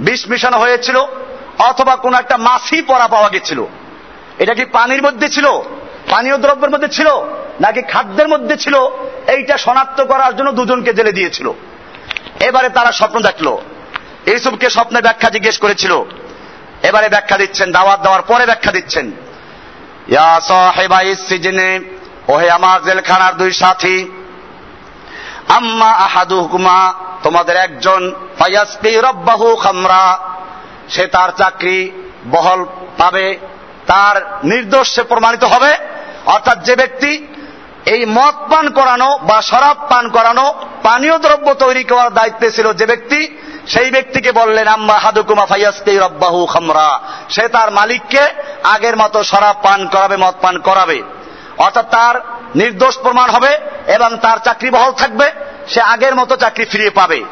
বিষ মিশানো হয়েছিল, অথবা কোন একটা মাছি পরা পাওয়া গেছিল। এটা কি পানির মধ্যে ছিল? পানীয় দ্রব্যের মধ্যে ছিল? নাকি খাদ্যের মধ্যে ছিল? এইটা শনাক্ত করার জন্য দুজনকে জেলে দিয়েছিল। এবারে তারা স্বপ্ন দেখল। ইউসুফকে স্বপ্নে ব্যাখ্যা জিজ্ঞেস করেছিল। এবারে ব্যাখ্যা দিচ্ছেন, দাওয়াত দেওয়ার পরে ব্যাখ্যা দিচ্ছেন। ওহে আমার জেলখানার দুই সাথী। আম্মা আহাদু হুকুমা তোমাদের একজন রব্বাহু খামরা, সে তার চাকরি বহল পাবে, তার নির্দোষ সে প্রমাণিত হবে। অর্থাৎ যে ব্যক্তি এই মদ পান করানো বা শরাব পান করানো, পানীয় দ্রব্য তৈরি করার দায়িত্বে ছিল যে ব্যক্তি, সেই ব্যক্তিকে বললেন, আম্মা হাদুকুমা ফাইয়াসকে রব্বাহু খামরা। সে তার মালিককে আগের মতো শরাব পান করাবে, মদ পান করাবে। অর্থাৎ তার নির্দোষ প্রমাণ হবে এবং তার চাকরি বহল থাকবে। সে আগের মতো চাকরি ফিরিয়ে পাবে।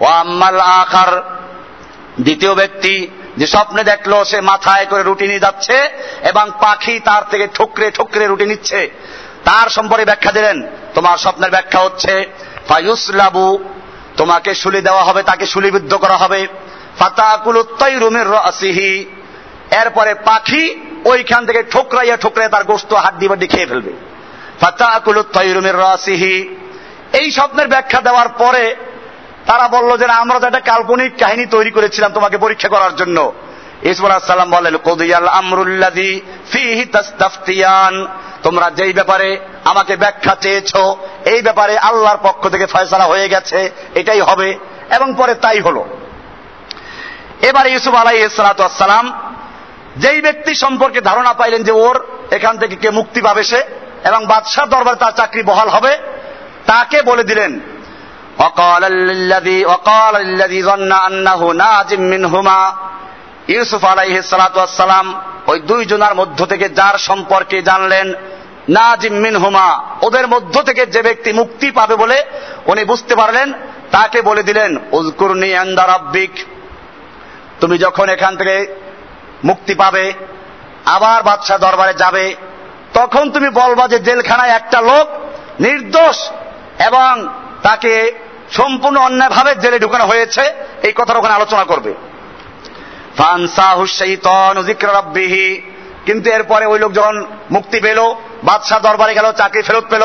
ও আম্মাল আকার দ্বিতীয় ব্যক্তি যে স্বপ্নে দেখল সে মাথায় করে রুটি নিয়ে যাচ্ছে এবং পাখি তার থেকে ঠুকরে ঠুকরে রুটি নিচ্ছে। তার সম্পর্কে ব্যাখ্যা দিলেন, তোমার স্বপ্নের ব্যাখ্যা হচ্ছে, ফায়ুসলাবু, তোমাকে শুলি দেওয়া হবে, তাকে শুলিবিদ্ধ করা হবে। ফাতাকুল রুমের রাসিহি, এরপরে পাখি ওইখান থেকে ঠোকরাইয়া ঠোকরাইয়া তার গোস্ত হাড্ডি বাড্ডি খেয়ে ফেলবে। ফাতাকুল রুমের রাসিহি এই স্বপ্নের ব্যাখ্যা দেওয়ার পরে তারা বলল যে আমরা তো একটা কাল্পনিক কাহিনী তৈরি করেছিলাম তোমাকে পরীক্ষা করার জন্য। ইসবুল সাল্লাম বলেন কদিয়াল আমরুল্লাদি ফিহি তাস্তাফতিয়ান, তোমরা যেই ব্যাপারে আমাকে ব্যাখ্যা চেয়েছো, এই ব্যাপারে আল্লাহর পক্ষ থেকে ফয়সালা হয়ে গেছে, এটাই হবে। এবং পরে তাই হলো। এবার ইউসুফ আলাই সালাম যেই ব্যক্তি সম্পর্কে ধারণা পাইলেন যে ওর এখান থেকে কে মুক্তি পাবে সে, এবং বাদশাহ দরবারে তার চাকরি বহাল হবে তাকে বলে দিলেন ইউসুফ আলাইহ সালাম ওই দুইজনার মধ্য থেকে যার সম্পর্কে জানলেন না জিম্মিন হুমা ওদের মধ্য থেকে যে ব্যক্তি মুক্তি পাবে বলে উনি বুঝতে পারলেন, তাকে বলে দিলেন উজকুরনি আন্দার আব্বিক তুমি যখন এখান থেকে মুক্তি পাবে, আবার বাদশাহ দরবারে যাবে, তখন তুমি বলবা যে জেলখানায় একটা লোক নির্দোষ এবং তাকে সম্পূর্ণ অন্যায়ভাবে জেলে ঢুকানো হয়েছে। এই কথার ওখানে আলোচনা করবে। কিন্তু এরপরে ওই লোক যখন মুক্তি পেল, বাদশাহ দরবারে গেল, চাকরি ফেরত পেল,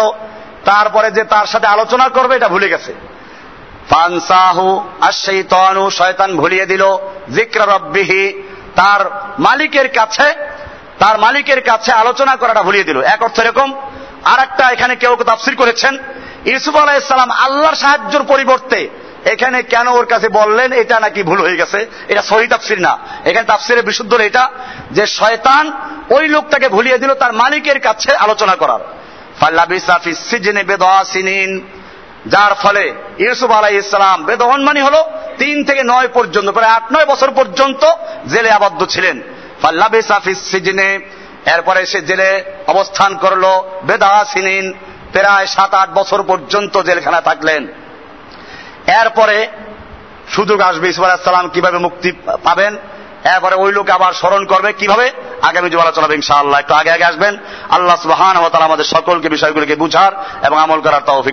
তারপরে যে তার সাথে আলোচনা করবে, এটা ভুলে গেছে। ফানসাহু আশাইতানু শয়তান ভুলিয়ে দিল জিক্র তার মালিকের কাছে, তার মালিকের কাছে আলোচনা করাটা ভুলিয়ে দিল। এক অর্থ এরকম আর একটা এখানে কেউ তাফসির করেছেন ইউসুফ আলাইসালাম আল্লাহর সাহায্যর পরিবর্তে এখানে কেন ওর কাছে বললেন, এটা নাকি ভুল হয়ে গেছে? এটা সহি তাফসির না। এখানে তাফসিরের বিশুদ্ধ এটা, যে শয়তান ওই লোকটাকে ভুলিয়ে দিল তার মালিকের কাছে আলোচনা করার। যার ফলে ইউসুফ আলাই ইসলাম বেদহন মানি হলো তিন থেকে নয় পর্যন্ত, প্রায় আট নয় বছর পর্যন্ত জেলে আবদ্ধ ছিলেন। সিজনে, এরপরে সে জেলে অবস্থান করল বেদা সিনিন। প্রায় সাত আট বছর পর্যন্ত জেলখানা থাকলেন। এরপরে সুযোগ আসবে ইসমাল সালাম কীভাবে মুক্তি পাবেন, এরপরে ওই লোক আবার স্মরণ করবে কীভাবে, আগামী যে আলোচনা ইনশাআল্লাহ। একটু আগে আগে আসবেন, আল্লাহ সুবাহান আমাদের সকলকে বিষয়গুলিকে বুঝার এবং আমল করার তৌফিক